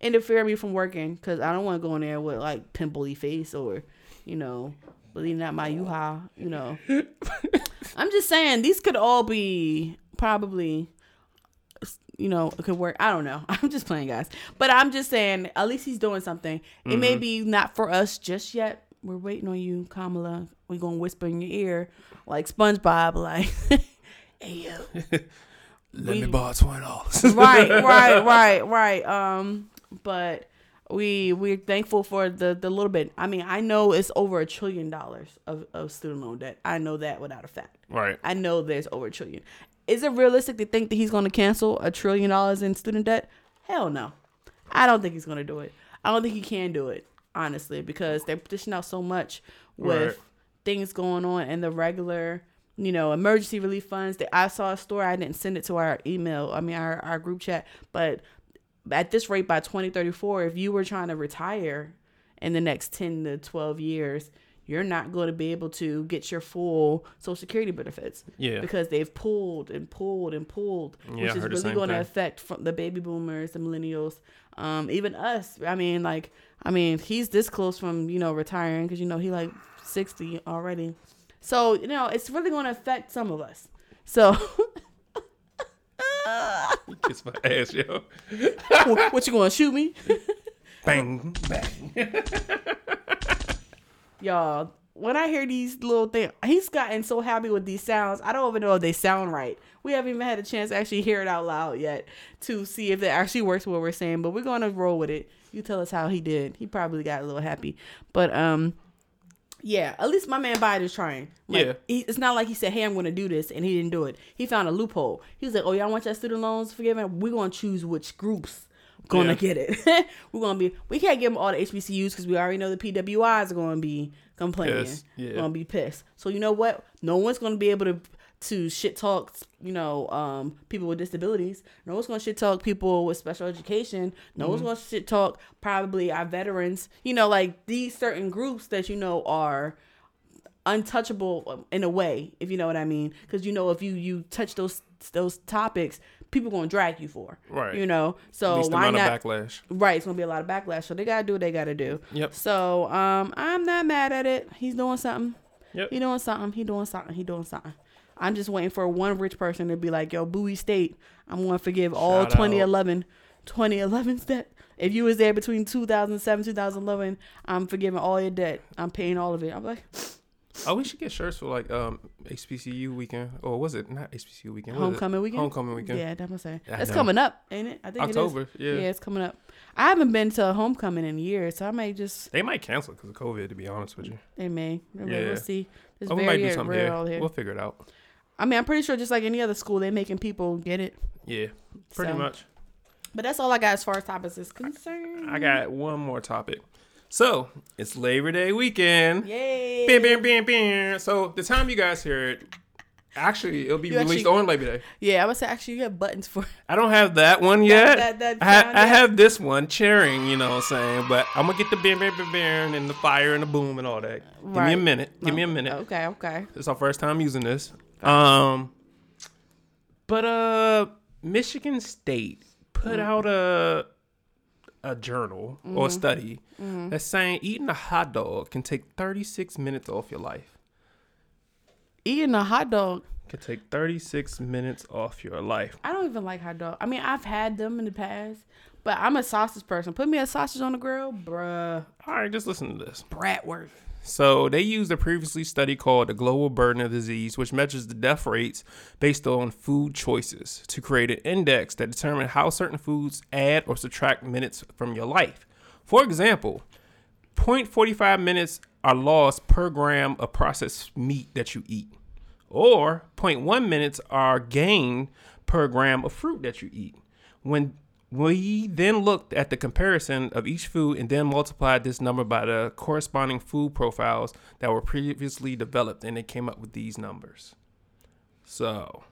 interfere me from working because I don't want to go in there with like pimply face or, you know, bleeding out my u-haul. You know, <laughs> I'm just saying these could all be probably you know, could work. I don't know. <laughs> I'm just playing, guys. But I'm just saying, at least he's doing something. It may Mm-hmm. be not for us just yet. We're waiting on you, Kamala. We're gonna whisper in your ear like SpongeBob, like, <laughs> "Hey yo." <laughs> Let we- me borrow twenty dollars. <laughs> right, right, right, right. Um, but we we're thankful for the the little bit. I mean, I know it's over a trillion dollars of, of student loan debt. I know that without a fact. Right. I know there's over a trillion. Is it realistic to think that he's going to cancel a trillion dollars in student debt? Hell no. I don't think he's going to do it. I don't think he can do it, honestly, because they're dishing out so much with Right. Things going on and the regular, you know, emergency relief funds. That I saw a story. I didn't send it to our email. I mean, our, our group chat. But at this rate, by 2034, if you were trying to retire in the next 10 to 12 years, you're not going to be able to get your full Social Security benefits Yeah. because they've pulled and pulled and pulled, Yeah, which is really going to affect from the baby boomers, the millennials, um, even us. I mean, like, I mean, he's this close from you know retiring because you know he like sixty already, so you know it's really going to affect some of us. So, Kiss my ass, yo. <laughs> what you going to shoot me, <laughs> Bang, bang. <laughs> y'all? When I hear these little things, he's gotten so happy with these sounds. I don't even know if they sound right. We haven't even had a chance to actually hear it out loud yet to see if it actually works what we're saying. But we're gonna roll with it. You tell us how he did. He probably got a little happy, but um, yeah. At least my man Biden is trying. Like, Yeah. he, it's not like he said, "Hey, I'm gonna do this," and he didn't do it. He found a loophole. He was like, "Oh, y'all want your student loans forgiven? We're gonna choose which groups." Gonna Yeah. get it. <laughs> We're gonna be. We can't give them all the HBCUs because we already know the PWIs are gonna be complaining. Pissed, yeah. Gonna be pissed. So you know what? No one's gonna be able to to shit talk. You know, um, people with disabilities. No one's gonna shit talk people with special education. No Mm-hmm. one's gonna shit talk probably our veterans. You know, like these certain groups that you know are untouchable in a way, if you know what I mean. Because you know, if you you touch those those topics, people gonna drag you for. Right. You know. So Least why amount not? of backlash. Right, it's gonna be a lot of backlash. So they gotta do what they gotta do. Yep. So um, I'm not mad at it. He's doing something. Yep. He doing something. He doing something. He doing something. I'm just waiting for one rich person to be like, "Yo, Bowie State, I'm gonna forgive all Shout out. 2011, 2011's debt. If you was there between 2007 2011, I'm forgiving all your debt. I'm paying all of it." I'm like, Oh, we should get shirts for like um HBCU weekend, or was it not HBCU weekend? Homecoming weekend. Homecoming weekend. Yeah, that's what I'm saying. I That's know. coming up, ain't it? I think October. It is. Yeah. Yeah, it's coming up. I haven't been to a homecoming in years, so I may just They might cancel because of COVID. To be honest with you. they may. They may. Yeah. We'll see. It's Oh, we might do very something here. here. We'll figure it out. I mean, I'm pretty sure just like any other school, they're making people get it. Yeah. Pretty So, much. But that's all I got as far as topics is concerned. I got one more topic. So it's Labor Day weekend. Yay! Bam, bam, bam, bam. So the time you guys hear it, actually it'll be You released actually- on Labor Day. Yeah, I would say actually you have buttons for. I don't have that one yet. that- that I, ha- I have this one cheering, you know what I'm saying? But I'm gonna get the bam, bam, bam, bam, and the fire and the boom and all that. Give me a minute. Give me a oh, minute. Okay, okay. It's our first time using this. Um, but uh, Michigan State put Mm. out a a journal or Mm-hmm. a study that's saying eating a hot dog can take 36 minutes off your life. Eating a hot dog. Can take 36 minutes off your life. I don't even like hot dog. I mean, I've had them in the past, but I'm a sausage person. Put me a sausage on the grill, bruh. All right, just listen to this. Bratwurst. So they used a previously study called the Global Burden of Disease, which measures the death rates based on food choices to create an index that determines how certain foods add or subtract minutes from your life. For example, 0.45 minutes are lost per gram of processed meat that you eat, or 0.1 minutes are gained per gram of fruit that you eat. When we then looked at the comparison of each food and then multiplied this number by the corresponding food profiles that were previously developed, and it came up with these numbers. So,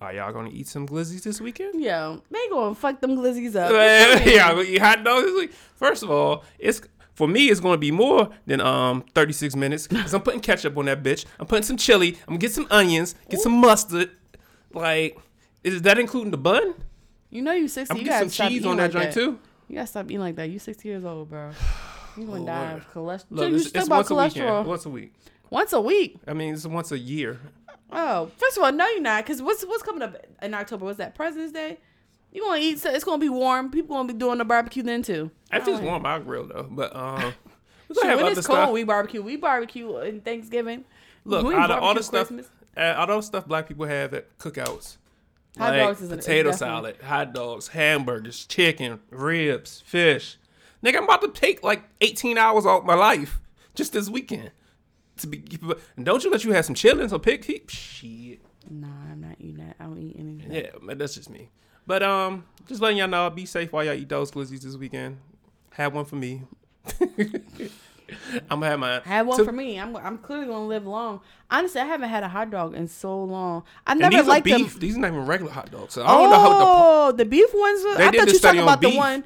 Are y'all gonna eat some glizzies this weekend? Yo, they gonna fuck them glizzies up. <laughs> yeah, <laughs> I'm gonna eat hot dogs this week. First of all, it's for me. It's gonna be more than um 36 minutes because I'm putting ketchup on that bitch. I'm putting some chili. I'm gonna get some onions, get some mustard. Like, is that including the bun? You know you're 60. I'm you stop some cheese on that like joint too. You gotta stop eating like that. You 60 years old, bro. You're gonna Oh, die of cholesterol. Look, you it's, still it's about once a cholesterol. Once a week. Once a week. I mean, it's once a year. Oh, first of all, no, you're not. Cause what's what's coming up in October? What's that? President's Day. You gonna eat? So it's gonna be warm. People gonna be doing the barbecue then too. It's Oh. warm, I'll grill though. But um, <laughs> we Shit, gonna have when it's cold, stuff. we barbecue. We barbecue in Thanksgiving. Look, We out of all the stuff, Christmas. uh, out of all the stuff black people have at cookouts, Hot like dogs is potato salad, hot dogs, hamburgers, chicken, ribs, fish. Nigga, I'm about to take like 18 hours off my life just this weekend to be. And don't you let you have some chillin' or pig feet? Shit. Nah, I'm not eating that. I don't eat anything. Yeah, man, that's just me. But um, just letting y'all know, be safe while y'all eat those glizzies this weekend. Have one for me. <laughs> <laughs> I'm gonna have mine. Have one for me. I'm I'm clearly gonna live long. Honestly, I haven't had a hot dog in so long. I never these liked beef. them. These are not even regular hot dogs. So I don't know how the Oh, the beef ones. They I thought you were talking about the one.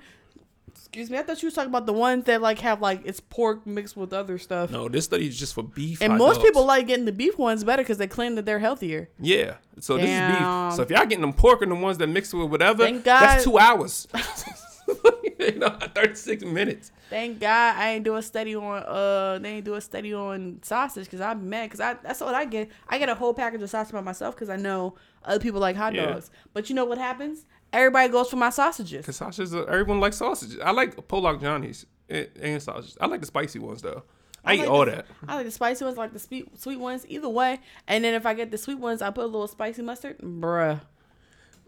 Excuse me. I thought you was talking about the ones that like have like it's pork mixed with other stuff. No, this study is just for beef. and most dogs. people like getting the beef ones better because they claim that they're healthier. Yeah. So this is beef. So if y'all getting them pork and the ones that mix with whatever, Thank God. that's two hours. <laughs> <laughs> you know, <laughs> 36 minutes. Thank God I ain't do a study on uh they ain't do a study on sausage because I'm mad because I that's what I get. I get a whole package of sausage by myself because I know other people like hot Yeah. dogs. But you know what happens? Everybody goes for my sausages. Cause sausages, are, everyone likes sausages. I like Polock Johnny's and, and sausages. I like the spicy ones though. I, eat like all the, that. I like the spicy ones, I like the sweet sweet ones. Either way, and then if I get the sweet ones, I put a little spicy mustard. Bruh,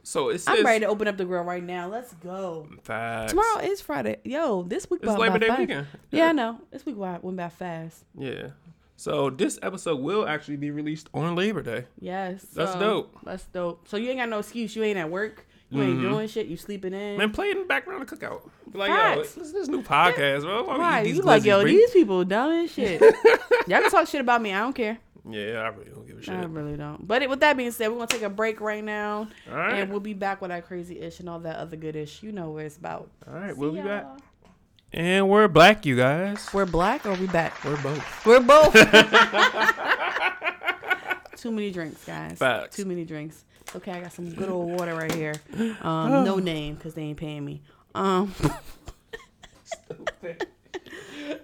So it says I'm ready to open up the grill right now. Let's go. facts. Tomorrow is Friday. Yo, this week It's Labor by Day fast. weekend. Yeah, I know. This week went went by fast. Yeah. So this episode will actually be released on Labor Day. Yes, That's so- dope. That's dope. So you ain't got no excuse. You ain't at work. You ain't mm-hmm. doing shit. You sleeping in. Man, play it in the background of the cookout. Like, Facts. yo, this is this new podcast, bro. Why Right, you like yo, glizzies, bro? these people dumb as shit. <laughs> Y'all can talk shit about me. I don't care. Yeah, I really don't give a shit. I really don't. But it, with that being said, we're gonna take a break right now, All right. and we'll be back with our crazy ish and all that other good ish. You know what it's about. All right, we'll be back. y'all. And we're black, you guys. We're black or we back? We're both. We're both. <laughs> Too many drinks, guys. Facts. Too many drinks. Okay, I got some good old water right here. Um, <sighs> no name because they ain't paying me. Um. <laughs>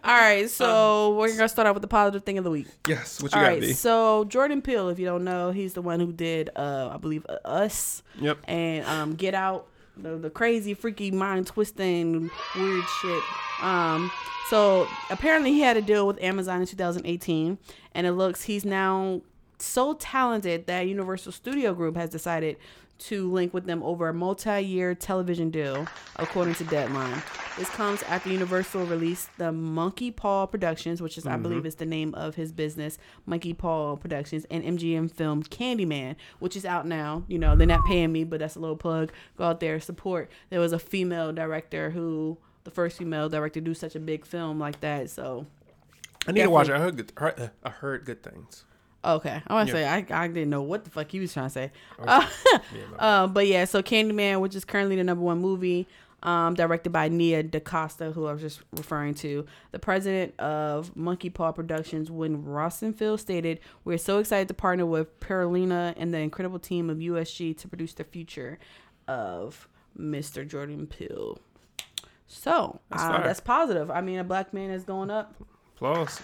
All right, so we're gonna start out with the positive thing of the week. Yes, what you All got, right, B? so Jordan Peele, if you don't know, he's the one who did, uh, I believe, uh, Us Yep. and um, Get Out, the, the crazy, freaky, mind twisting, weird shit. Um, so apparently he had a deal with Amazon in 2018, and it looks he's now so talented that Universal Studio Group has decided to link with them over a multi-year television deal, according to Deadline. This comes after Universal released the Monkey Paw Productions, which is I believe mm-hmm. is the name of his business, Monkey Paw Productions, and MGM film Candyman, which is out now. You know, they're not paying me, but that's a little plug. Go out there, support. There was a female director who the first female director to do such a big film like that. So I need to watch it. I heard good. I uh, heard good things. Okay, I want to Yeah. say I, I didn't know what the fuck he was trying to say. Okay. Uh, Yeah, <laughs> uh, but yeah, so Candyman, which is currently the number one movie, um, directed by Nia DaCosta, who I was just referring to. The president of Monkey Paw Productions, Win Rosenfeld, stated, "We're so excited to partner with Pearlena and the incredible team of USG to produce the future of Mr. Jordan Peele." So That's uh, that's positive. I mean, a black man is going up. Applause.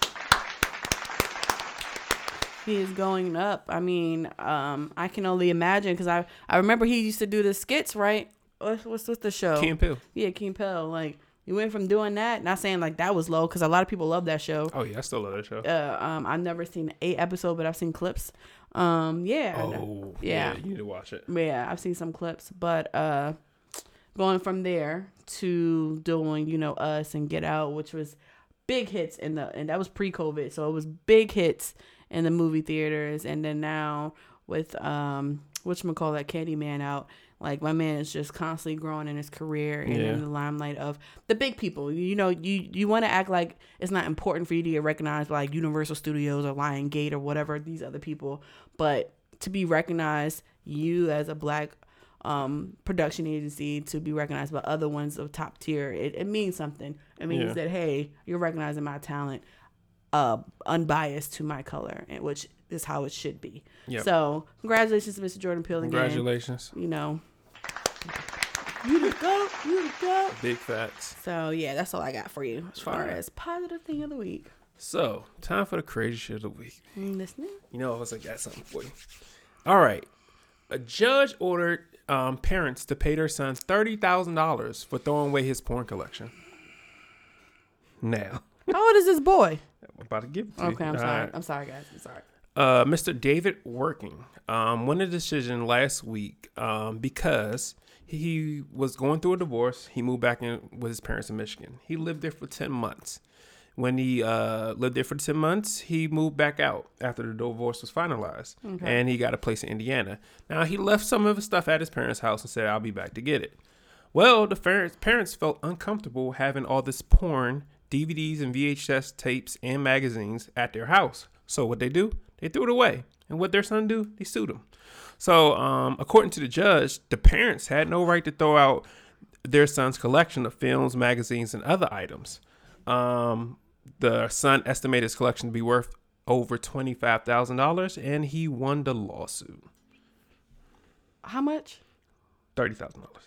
He is going up. I mean, um, I can only imagine because I I remember he used to do the skits, right? What's what's, what's the show? Key and Peele. Yeah, King Pell. Like you went from doing that, not saying like that was low because a lot of people love that show. Oh yeah, I still love that show. Uh, um, I've never seen eight episode, but I've seen clips. Um, yeah. Oh yeah. yeah. you need to watch it. yeah, I've seen some clips, but uh, going from there to doing you know us and Get Out, which was big hits in the and that was pre-COVID, so it was big hits in the movie theaters, and then now with um, that Candyman out. Like my man is just constantly growing in his career and Yeah. in the limelight of the big people. You know, you you want to act like it's not important for you to get recognized by like Universal Studios or Lionsgate or whatever these other people, but to be recognized, you as a black um, production agency to be recognized by other ones of top tier, it, it means something. It means Yeah. that hey, you're recognizing my talent, uh, unbiased to my color, and which is how it should be. Yep. So congratulations to Mr. Jordan Peele again. Congratulations. You know, you the go, you the go. Big facts. So yeah, that's all I got for you as far as positive thing of the week. So, time for the crazy shit of the week. Mm, Listening. You know, I was like, got something for you. All right. A judge ordered um, parents to pay their son $30,000 for throwing away his porn collection. Now, How old is this boy? I'm about to give it to you. Okay, I'm All sorry. right. I'm sorry, guys. I'm sorry. uh, Mr. David Working um, won a decision last week um, because he was going through a divorce. He moved back in with his parents in Michigan. He lived there for 10 months. When he uh, lived there for 10 months, he moved back out after the divorce was finalized. And he got a place in Indiana. Now, he left some of his stuff at his parents' house and said, I'll be back to get it. Well, the parents parents felt uncomfortable having all this porn, DVDs and VHS tapes and magazines at their house. So what they do? They threw it away. And what their son do? They sued him. So, um, according to the judge, the parents had no right to throw out their son's collection of films, magazines, and other items. Um, the son estimated his collection to be worth over twenty five thousand dollars, and he won the lawsuit. How much? Thirty thousand dollars.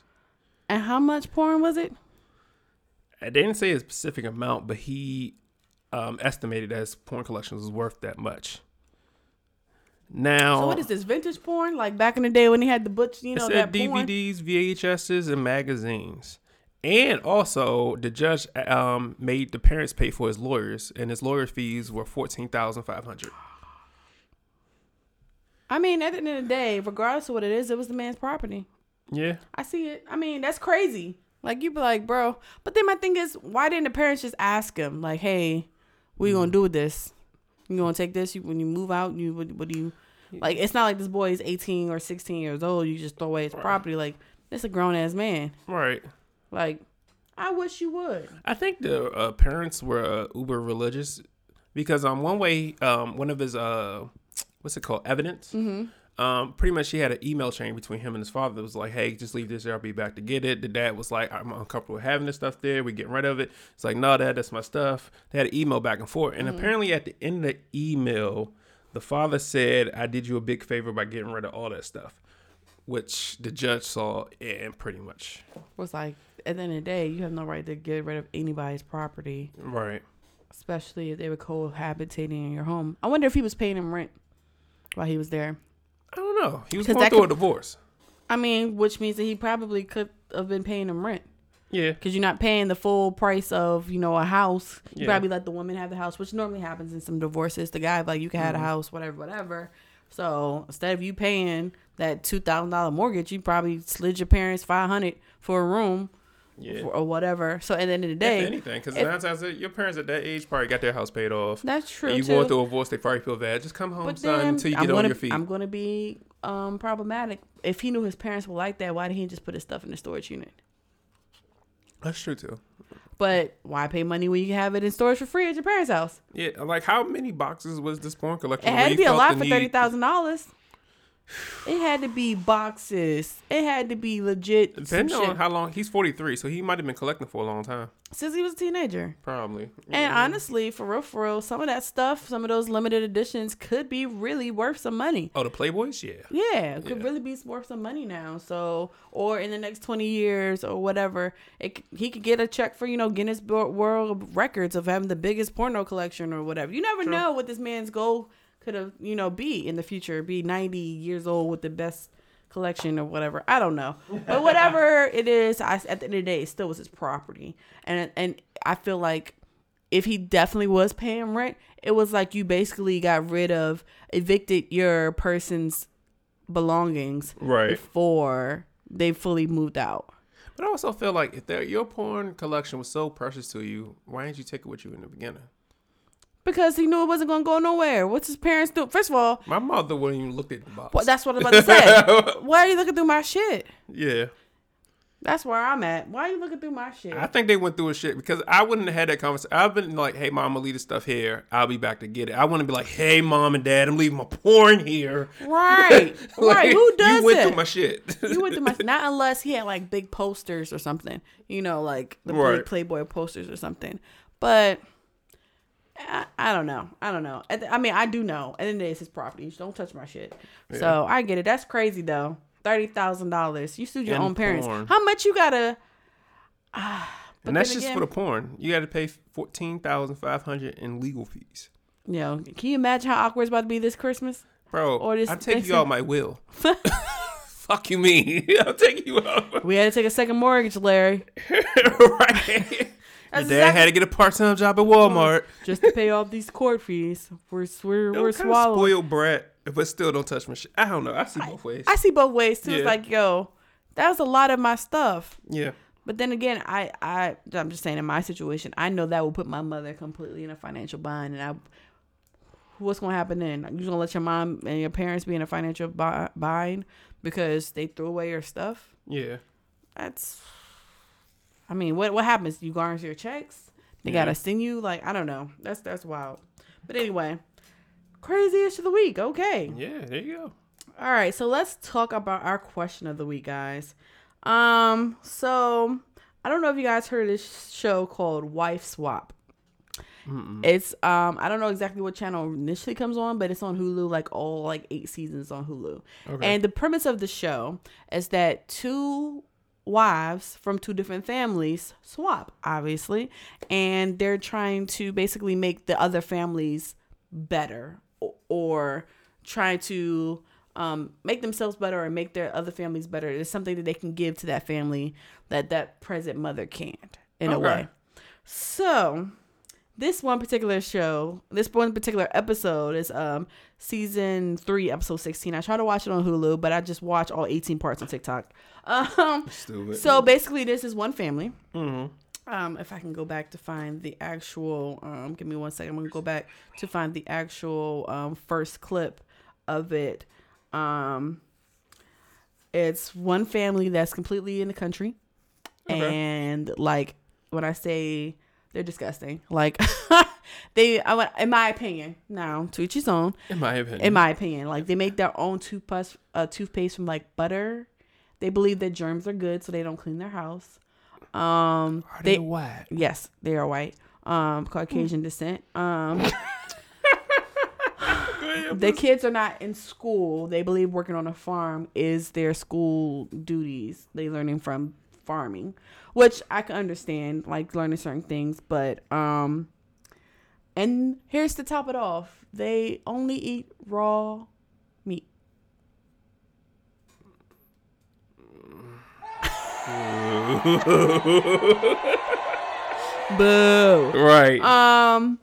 And how much porn was it? They didn't say a specific amount, but he um, estimated that his porn collection was worth that much. Now, So what is this vintage porn? Like back in the day when they had the butch, you know, that porn. DVDs, VHSs, and magazines. And also, the judge um, made the parents pay for his lawyers, and his lawyer fees were fourteen thousand five hundred. I mean, at the end of the day, regardless of what it is, it was the man's property. Yeah, I see it. I mean, that's crazy. Like you'd be like, bro. But then my thing is, why didn't the parents just ask him, like, hey, what you gonna do with this? You gonna take this? You, when you move out, you what, what do you? Like, it's not like this boy is eighteen or sixteen years old. You just throw away his property. Like, it's a grown ass man. right. Like, I wish you would. I think the uh, parents were uh, uber religious because um one way um one of his uh what's it called evidence um pretty much she had an email chain between him and his father that was like hey just leave this there I'll be back to get it. The dad was like I'm uncomfortable having this stuff there. We're getting rid of it. It's like no dad that's my stuff. They had an email back and forth. And apparently at the end of the email the father said I did you a big favor by getting rid of all that stuff which the judge saw and pretty much Was like, at the end of the day, you have no right to get rid of anybody's property, right. Especially if they were cohabitating in your home. I wonder if he was paying him rent while he was there. I don't know he was going through a divorce I mean, which means that he probably could have been paying him rent. yeah because you're not paying the full price of you know a house. You Yeah. probably let the woman have the house, which normally happens in some divorces. The guy like you can have Mm-hmm. a house, whatever, whatever. So instead of you paying that two thousand dollar mortgage, you probably slid your parents five hundred for a room yeah or whatever. So at the end of the If day, anything, because if- nine times your parents at that age probably got their house paid off. that's true And you too. going through a divorce, they probably feel bad. Just come home, son, until you I'm get gonna, on your feet. I'm gonna be um problematic. If he knew his parents were like that, why did he just put his stuff in the storage unit? That's true too. But why pay money when you can have it in storage for free at your parents' house? Yeah, like how many boxes was this porn collection? It had to be a lot for thirty thousand dollars. It had to be boxes. It had to be legit. Depending on how long he's 43, so he might have been collecting for a long time. Since he was a teenager. Probably. And Yeah. honestly, for real, for real, some of that stuff, some of those limited editions could be really worth some money. oh, the Playboys, yeah. Yeah, it could Yeah. really be worth some money now. So, or in the next twenty years or whatever, it, he could get a check for you know Guinness World Records of having the biggest porno collection or whatever. You never True. know what this man's goal could have you know be in the future. Be ninety years old with the best collection or whatever. I don't know, but whatever <laughs> it is, I, at the end of the day, it still was his property, and and I feel like if he definitely was paying rent, it was like you basically got rid of evicted your person's belongings Right. before they fully moved out. But I also feel like if your porn collection was so precious to you, why didn't you take it with you in the beginning? Because he knew it wasn't gonna go nowhere. What's his parents do? First of all, My mother wouldn't even look at the box. well, that's what I'm about to say. <laughs> Why are you looking through my shit? yeah. That's where I'm at. Why are you looking through my shit? I think they went through a shit because I wouldn't have had that conversation. I've been like, "Hey, mom, I'm leave this stuff here. I'll be back to get it." I wouldn't be like, "Hey, mom and dad, I'm leaving my porn here." right, <laughs> right. Who does You went it? through my shit. you went through my <laughs> not unless he had like big posters or something. You know, like the Right. big Playboy posters or something. But I, I don't know. I don't know. I mean, I do know. At the end of the day, it's his property. You Don't touch my shit. So I get it. That's crazy though. Thirty thousand dollars. You sued your And own parents. porn. How much you gotta? Uh, and that's just again- for the porn. You got to pay fourteen thousand five hundred in legal fees, You know, can you imagine how awkward it's about to be this Christmas? bro. Or this I take you out my will. <laughs> Fuck you, mean? <laughs> I'll take you out. We had to take a second mortgage, Larry, <laughs> right. Your dad exactly- had to get a part time job at Walmart. just to pay off these court fees. We're we're, we're kinda spoiled brat, but still don't touch my shit. I don't know. I see both ways. I see both ways too. It's like, yo, that was a lot of my stuff. yeah. But then again, I, I, I'm just saying in my situation, I know that will put my mother completely in a financial bind, and I, what's gonna happen then? You just gonna let your mom and your parents be in a financial bind because they threw away your stuff? Yeah. That's, I mean, what what happens? You garnish your checks? They Yeah. gotta sting you? Like I don't know. That's that's wild. But anyway, craziest of the week. Okay. Yeah. There you go. All right, so let's talk about our question of the week, guys. Um, so I don't know if you guys heard of this show called Wife Swap. It's um I don't know exactly what channel initially comes on, but it's on Hulu, like all like eight seasons on Hulu. Okay. And the premise of the show is that two wives from two different families swap, obviously, and they're trying to basically make the other families better o- or try to um, make themselves better or make their other families better. It's something that they can give to that family that that present mother can't in a way. So this one particular show, this one particular episode is um season three, episode sixteen. I try to watch it on Hulu, but I just watch all eighteen parts on TikTok. <laughs> Um, Stupid. so basically, this is one family. Mhm. Um, if I can go back to find the actual, um, give me one second. I'm gonna go back to find the actual um first clip of it. Um, it's one family that's completely in the country, Okay. and like when I say they're disgusting, like <laughs> they, I, wa- in my opinion, now to each his own In my opinion. in my opinion. Like they make their own toothpaste, uh, toothpaste from like butter. They believe that germs are good, so they don't clean their house. Um, Are they, they white? yes, they are white, um, Caucasian descent. Um, <laughs> the kids are not in school. They believe working on a farm is their school duties. They learning from farming, which I can understand, like learning certain things. But um, and here's to top it off: they only eat raw meat. <laughs> Boo. Right. Um,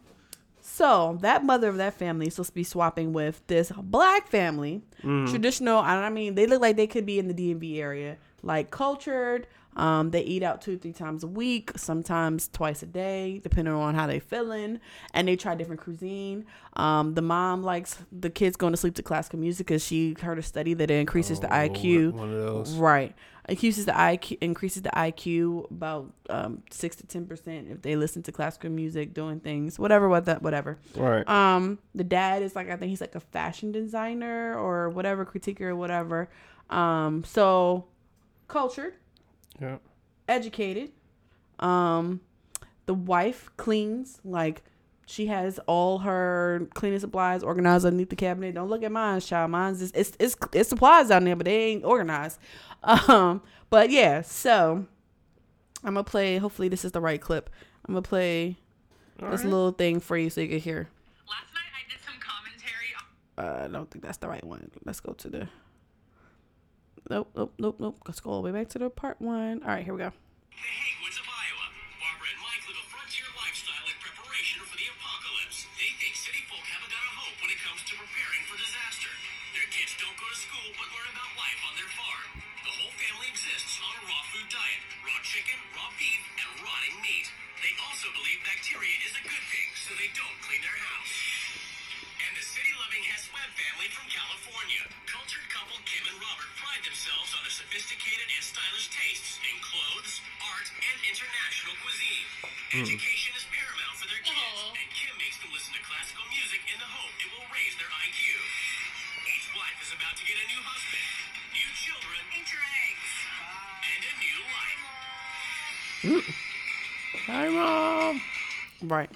so that mother of that family is supposed to be swapping with this black family. Traditional. I mean, they look like they could be in the DMV area, like cultured. Um, they eat out two, three times a week, sometimes twice a day, depending on how they feeling. And they try different cuisine. Um, the mom likes the kids going to sleep to classical music because she heard a study that it increases the Oh, IQ. Of those. Right. Increases the IQ increases the IQ about um six to ten percent if they listen to classical music, doing things, whatever, what that, whatever. Right. Um, the dad is like I think he's like a fashion designer or whatever, critiquer or whatever. Um, so cultured, yeah. educated. Um, the wife cleans like she has all her cleaning supplies organized underneath the cabinet. Don't look at mine, child. Mine's is it's it's it's supplies down there, but they ain't organized. <laughs> Um, but yeah, so I'm gonna play. Hopefully, this is the right clip. I'm gonna play this little thing for you so you can hear. Last night I did some commentary on Uh, I don't think that's the right one. Let's go to the. Nope, nope, nope, nope. Let's go all the way back to the part one. All right, here we go. The Right.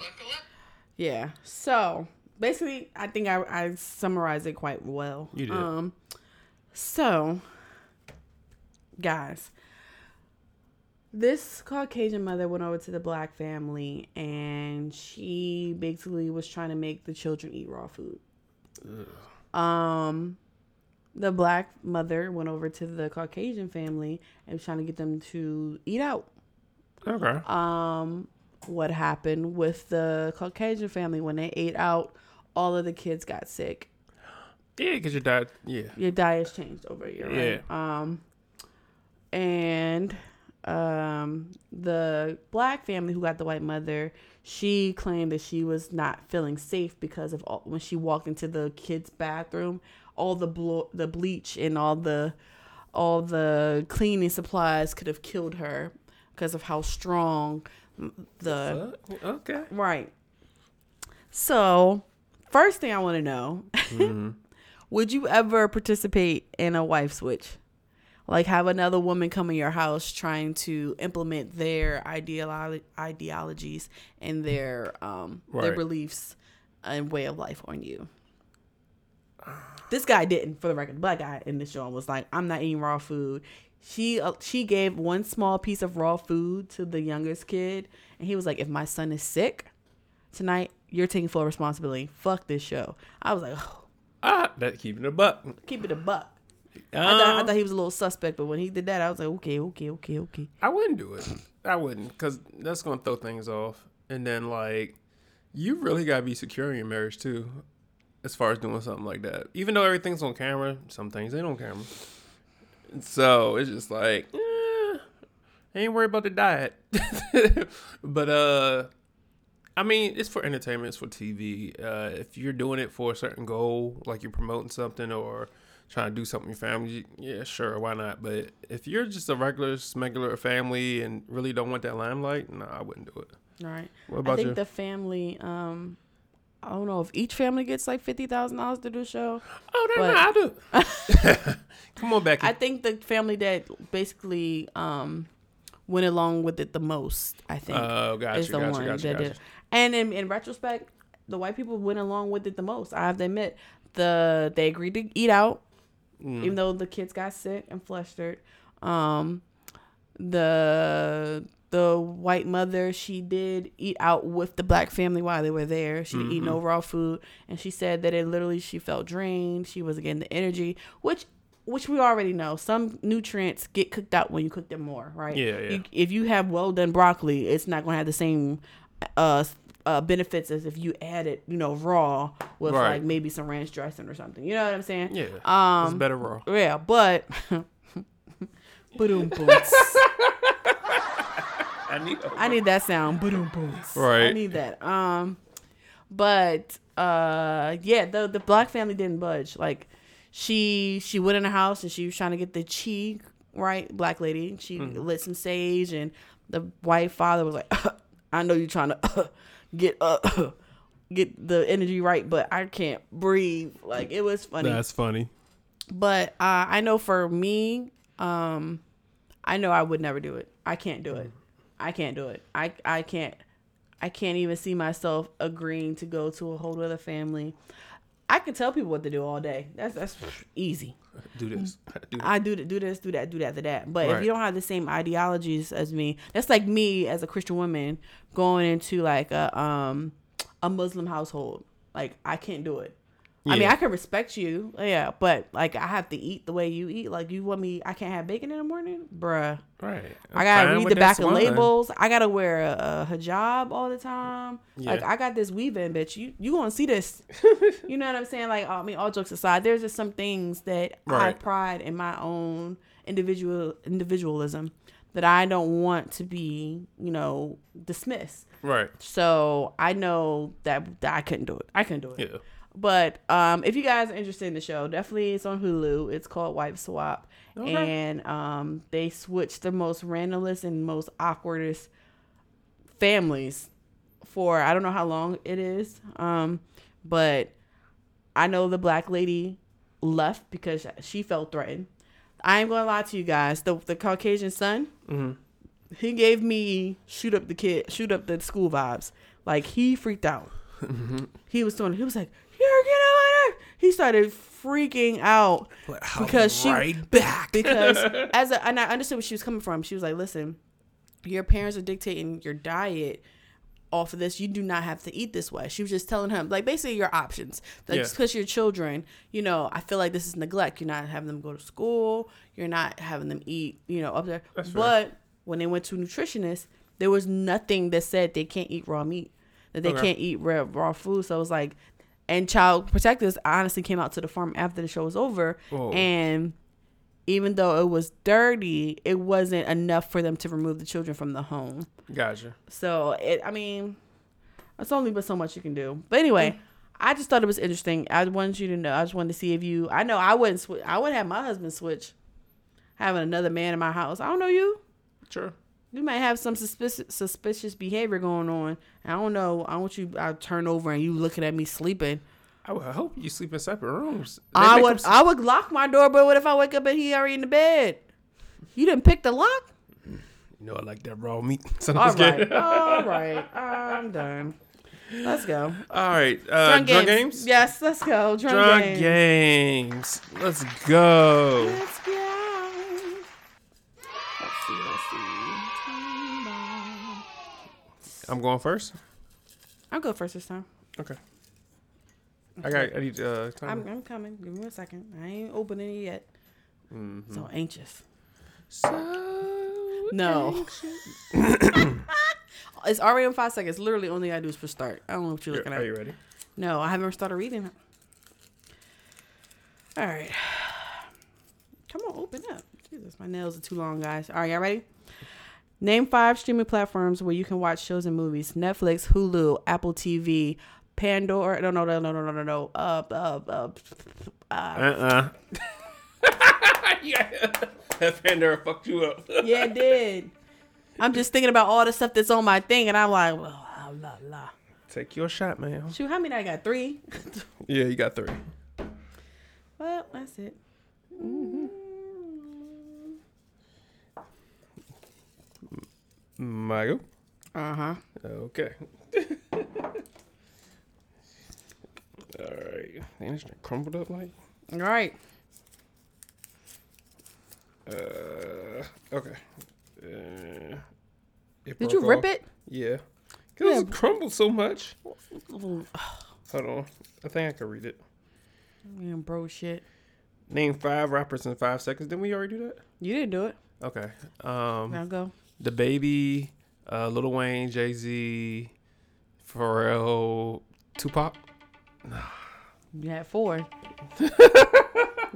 Yeah. So basically, I think I, I summarized it quite well. You did. Um. So, guys, this Caucasian mother went over to the black family, and she basically was trying to make the children eat raw food. Um. The black mother went over to the Caucasian family and was trying to get them to eat out Okay. um what happened with the Caucasian family when they ate out all of the kids got sick. yeah, because your dad. Yeah. Your diet's changed over a year, right? Um and um the black family who got the white mother, she claimed that she was not feeling safe because of all, when she walked into the kids' bathroom, all the blo- the bleach and all the all the cleaning supplies could have killed her because of how strong the okay. Right. So, first thing I want to know <laughs> would you ever participate in a wife switch? Like, have another woman come in your house trying to implement their ideolo- ideologies and their um their beliefs and way of life on you. This guy didn't, for the record. The black guy in this show was like, "I'm not eating raw food." She uh, she gave one small piece of raw food to the youngest kid, and he was like, "If my son is sick tonight, you're taking full responsibility. Fuck this show." I was like, oh, Ah, that keeping a buck. "Keep it a buck." I, thought, I Um, thought he was a little suspect, but when he did that, I was like, "Okay, okay, okay, okay." I wouldn't do it. I wouldn't, cause that's gonna throw things off. And then like, you really gotta be secure in your marriage too, as far as doing something like that. Even though everything's on camera, some things ain't on camera. So it's just like, eh, I ain't worried about the diet. <laughs> but uh, I mean, it's for entertainment. It's for TV. Uh, if you're doing it for a certain goal, like you're promoting something or trying to do something with your family, yeah, sure, why not? But if you're just a regular, smuggler family and really don't want that limelight, no, I wouldn't do it. All right. What about you? I think you? the family. Um, I don't know if each family gets like fifty thousand dollars to do a show. Oh, no, no, I do. <laughs> <laughs> Come on, Becky. I think the family that basically um went along with it the most. I think Oh, gotcha, is the gotcha, one gotcha, that did. And in, in retrospect, the white people went along with it the most. I have to admit, the they agreed to eat out, Mm. even though the kids got sick and flustered. Um, the the white mother she did eat out with the black family while they were there. She didn't eat Mm-hmm. no raw food, and she said that it literally she felt drained. She wasn't getting the energy, which which we already know. Some nutrients get cooked out when you cook them more, right? Yeah, yeah. You, if you have well done broccoli, it's not going to have the same uh, uh benefits as if you add it, you know, raw with Right. like maybe some ranch dressing or something. You know what I'm saying? yeah, Um, it's better raw. Yeah, but. <laughs> Ba-dum boots. <laughs> I need. I need that sound. Ba-dum boots. I need that. Um, but uh, yeah, the the black family didn't budge. Like, she she went in the house and she was trying to get the chi right, black lady. She lit some sage, and the white father was like, <laughs> "I know you're trying to <laughs> get uh <coughs> get the energy right, but I can't breathe." Like it was funny. That's funny. But uh, I know for me, um, I know I would never do it. I can't do it. I can't do it. I I can't. I can't even see myself agreeing to go to a whole other family. I can tell people what to do all day. That's that's easy. Do this. Do that. I do do this, do that, do that, do that. But if you don't have the same ideologies as me, that's like me as a Christian woman going into like a um a Muslim household. Like I can't do it. I mean, I can respect you, yeah, but like I have to eat the way you eat. Like you want me, I can't have bacon in the morning, bruh. Right. I gotta read the back of labels. I gotta wear a, a hijab all the time. Like I got this weaving, bitch. You you gonna see this? <laughs> you know what I'm saying? Like I mean, all jokes aside, there's just some things that I pride in my own individual individualism that I don't want to be, you know, dismissed. Right. So I know that, that I couldn't do it. I couldn't do it. Yeah. But um, if you guys are interested in the show, definitely it's on Hulu. It's called Wife Swap, Okay. and um, they switch the most randomest and most awkwardest families for I don't know how long it is, um, but I know the black lady left because she felt threatened. I ain't gonna lie to you guys. The the Caucasian son, he gave me shoot up the kid, shoot up the school vibes. Like he freaked out. <laughs> He was doing. He was like, "You're get out of here." He started freaking out because she right be- back. <laughs> because as a, and I understood where she was coming from. She was like, "Listen, your parents are dictating your diet." Off of this, you do not have to eat this way. She was just telling him, like, basically your options. Like, Yeah. just because your children, you know, I feel like this is neglect. You're not having them go to school. You're not having them eat, you know, up there. That's fair. but when they went to nutritionists, there was nothing that said they can't eat raw meat, that they Okay. can't eat raw, raw food. So it was like, and Child Protectors honestly came out to the farm after the show was over, Whoa. and even though it was dirty, it wasn't enough for them to remove the children from the home. Gotcha. So it, I mean, it's only but so much you can do. But anyway, mm. I just thought it was interesting. I wanted you to know. I just wanted to see if you. I know I wouldn't. Sw- I wouldn't have my husband switch, having another man in my house. I don't know you. Sure. You might have some suspicious suspicious behavior going on. I don't know. I want you. I turn over and you looking at me sleeping. I would hope you sleep in separate rooms. They I would. them- I would lock my door. But what if I wake up and he already in the bed? You didn't pick the lock. you know, I like that raw meat. <laughs> So All right. All right. I'm done. Let's go. All right. Uh, drunk, games. Yes, let's go. Drunk, Drunk games. games. Let's go. Let's go. I'm going first. I'll go first this time. Okay. I got. I need. Uh, time. I'm, I'm coming. Give me a second. I ain't opening it yet. Mm-hmm. So anxious. so No. <coughs> it's already in five seconds. Literally, only I do is for start. I don't know what you're looking Are at. Are you ready? No, I haven't started reading it. All right. Come on, open up. Jesus, my nails are too long, guys. All right, y'all ready? Name five streaming platforms where you can watch shows and movies: Netflix, Hulu, Apple TV, Pandora. No, no, no, no, no, no, no, no. Uh, uh, uh, Uh uh <laughs> Yeah. That Pandora fucked you up. <laughs> yeah, it did. I'm just thinking about all the stuff that's on my thing, and I'm like, well, la la la. Take your shot, man. Shoot, how many I got? Three. Yeah, you got three. well, that's it. Michael. Uh huh. Okay. <laughs> All right. This drink crumbled up like. All right. Uh. Okay. Uh, it Did you rip off. it? Yeah. Cause Yeah. it crumbled so much. <sighs> Hold on. I think I can read it. Man, bro, shit. Name five rappers in five seconds. Didn't we already do that? You didn't do it. Okay. Um, Now go. The baby, uh, Lil Wayne, Jay Z, Pharrell, Tupac. You had four. <laughs> you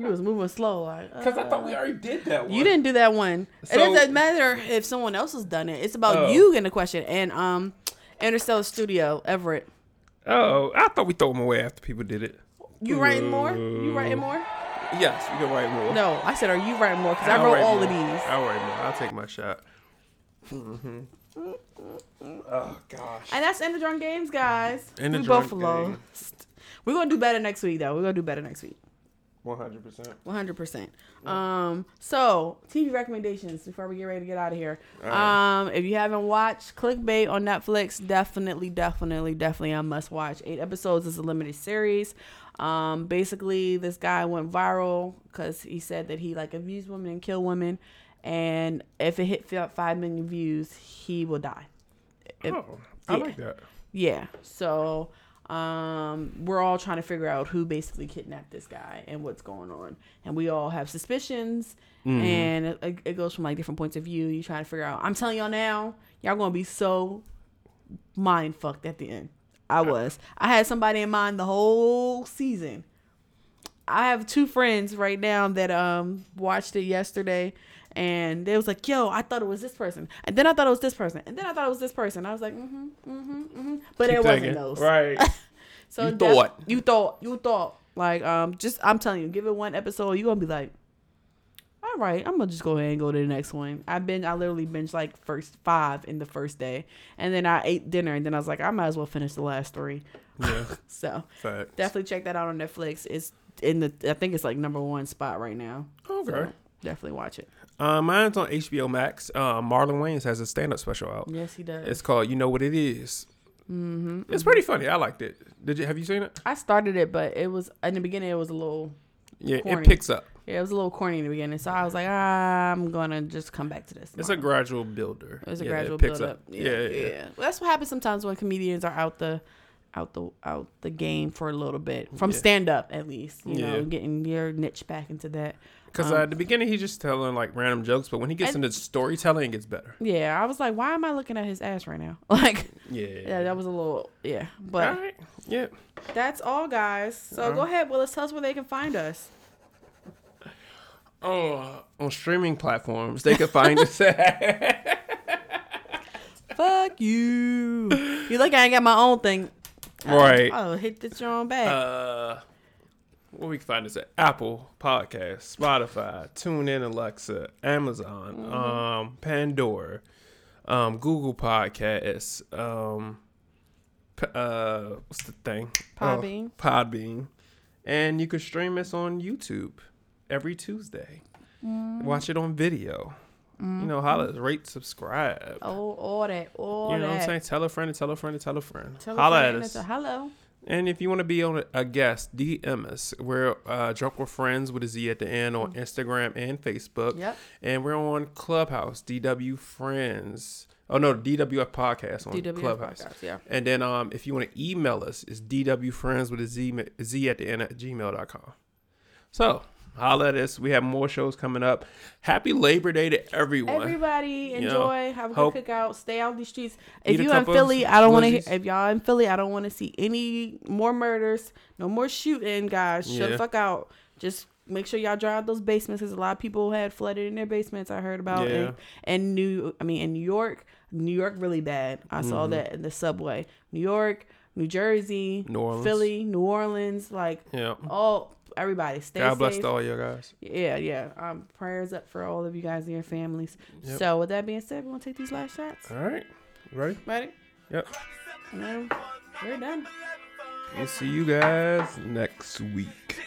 was moving slow. Like, uh, I thought we already did that one. you didn't do that one. it doesn't matter if someone else has done it. It's about Oh. you getting the question. And um, Interstellar Studio, Everett. Oh, I thought we throw them away after people did it. You writing more? You writing more? Yes, you can write more. No, I said, are you writing more? Because I wrote all more. of these. I'll write more. I'll take my shot. Hmm Oh gosh. And that's end of drunk games, guys. End of we Drunk both lost. We're gonna do better next week, though. We're gonna do better next week. One hundred percent. One hundred percent. Um. So TV recommendations before we get ready to get out of here. Um. If you haven't watched Clickbait on Netflix, definitely, definitely, definitely a must watch. Eight episodes is a limited series. Um. Basically, this guy went viral because he said that he like abused women and killed women, and if it hit five million views, he will die. If- Oh, I yeah. like that. yeah. So um we're all trying to figure out who basically kidnapped this guy and what's going on. And we all have suspicions and it, it goes from like different points of view. You trying to figure out. I'm telling y'all now, y'all going to be so mind fucked at the end. I was. I had somebody in mind the whole season. I have two friends right now that um watched it yesterday and they was like, "Yo, I thought it was this person." And then I thought it was this person. And then I thought it was this person. I was like, "Mm-hmm, mm-hmm, mm-hmm," But Keep it wasn't those. Right. <laughs> So You thought. you thought you thought like um just I'm telling you, give it one episode, you are gonna be like, all right, I'm gonna just go ahead and go to the next one. I've been I literally binged like first five in the first day, and then I ate dinner, and then I was like, I might as well finish the last three. Yeah, <laughs> So fact. definitely check that out on Netflix. It's in the I think it's like number one spot right now. Okay. So definitely watch it. Uh, mine's on HBO Max. Uh, Marlon Wayans has a stand-up special out. Yes, he does. It's called "You Know What It Is." Mm-hmm. It's pretty funny. I liked it. Did you have you seen it? I started it, but it was in the beginning. It was a little Yeah, Corny. it picks up. yeah, it was a little corny in the beginning. So I was like, ah, I'm gonna just come back to this. It's a gradual builder. It's a Yeah, gradual it picks build up. Yeah, yeah. yeah. Well, that's what happens sometimes when comedians are out the out the out the game for a little bit from Yeah. stand up at least. You know, getting your niche back into that. Because Um, at the beginning he's just telling like random jokes, but when he gets And- into storytelling, it gets better. Yeah, I was like, why am I looking at his ass right now? <laughs> Like, Yeah. yeah, that was a little yeah. But right. Yeah. that's all, guys. So go ahead, Willis. Tell us where they can find us. Oh, on streaming platforms, they can find us at. <laughs> Fuck you. You like I ain't got my own thing. Right. Oh, hit the own back. Uh, where we can find is at Apple Podcast, Spotify, TuneIn, Alexa, Amazon, Mm-hmm. um, Pandora, um, Google Podcasts, um, uh, what's the thing? Podbean. Oh, Podbean, and you can stream us on YouTube every Tuesday. Mm-hmm. Watch it on video. You know, holla, rate, subscribe. oh, all that, all you know that. what I'm saying? Tell a friend and tell a friend and tell a friend. Tell a holla friend at us. a hello. And if you want to be on a, a guest, DM us. We're uh, Drunk with Friends with a Z at the end on Instagram and Facebook. Yep. And we're on Clubhouse, DW Friends. Oh no, DWF Podcast on DWF Clubhouse. Podcast, yeah. And then um, if you want to email us, it's DWFriends with a Z, Z at the end at gmail.com. So holla at us. We have more shows coming up. Happy Labor Day to everyone. Everybody know, enjoy. have a good cookout. Stay out these streets. If you in Philly, I don't want to. If y'all in Philly, I don't want to see any more murders. No more shooting, guys. Shut Yeah. the fuck out. Just make sure y'all dry out those basements because a lot of people had flooded in their basements. I heard about. Yeah. And, and New, I mean, in New York, New York really bad. I Mm-hmm. saw that in the subway. New York, New Jersey, New Orleans. Philly, New Orleans, like Yeah. all everybody stay God bless safe. all you guys. Yeah, yeah. Um, prayers up for all of you guys and your families. Yep. So, with that being said, we want to take these last shots. All right. Ready? Ready? Yep. We're done. We'll see you guys next week.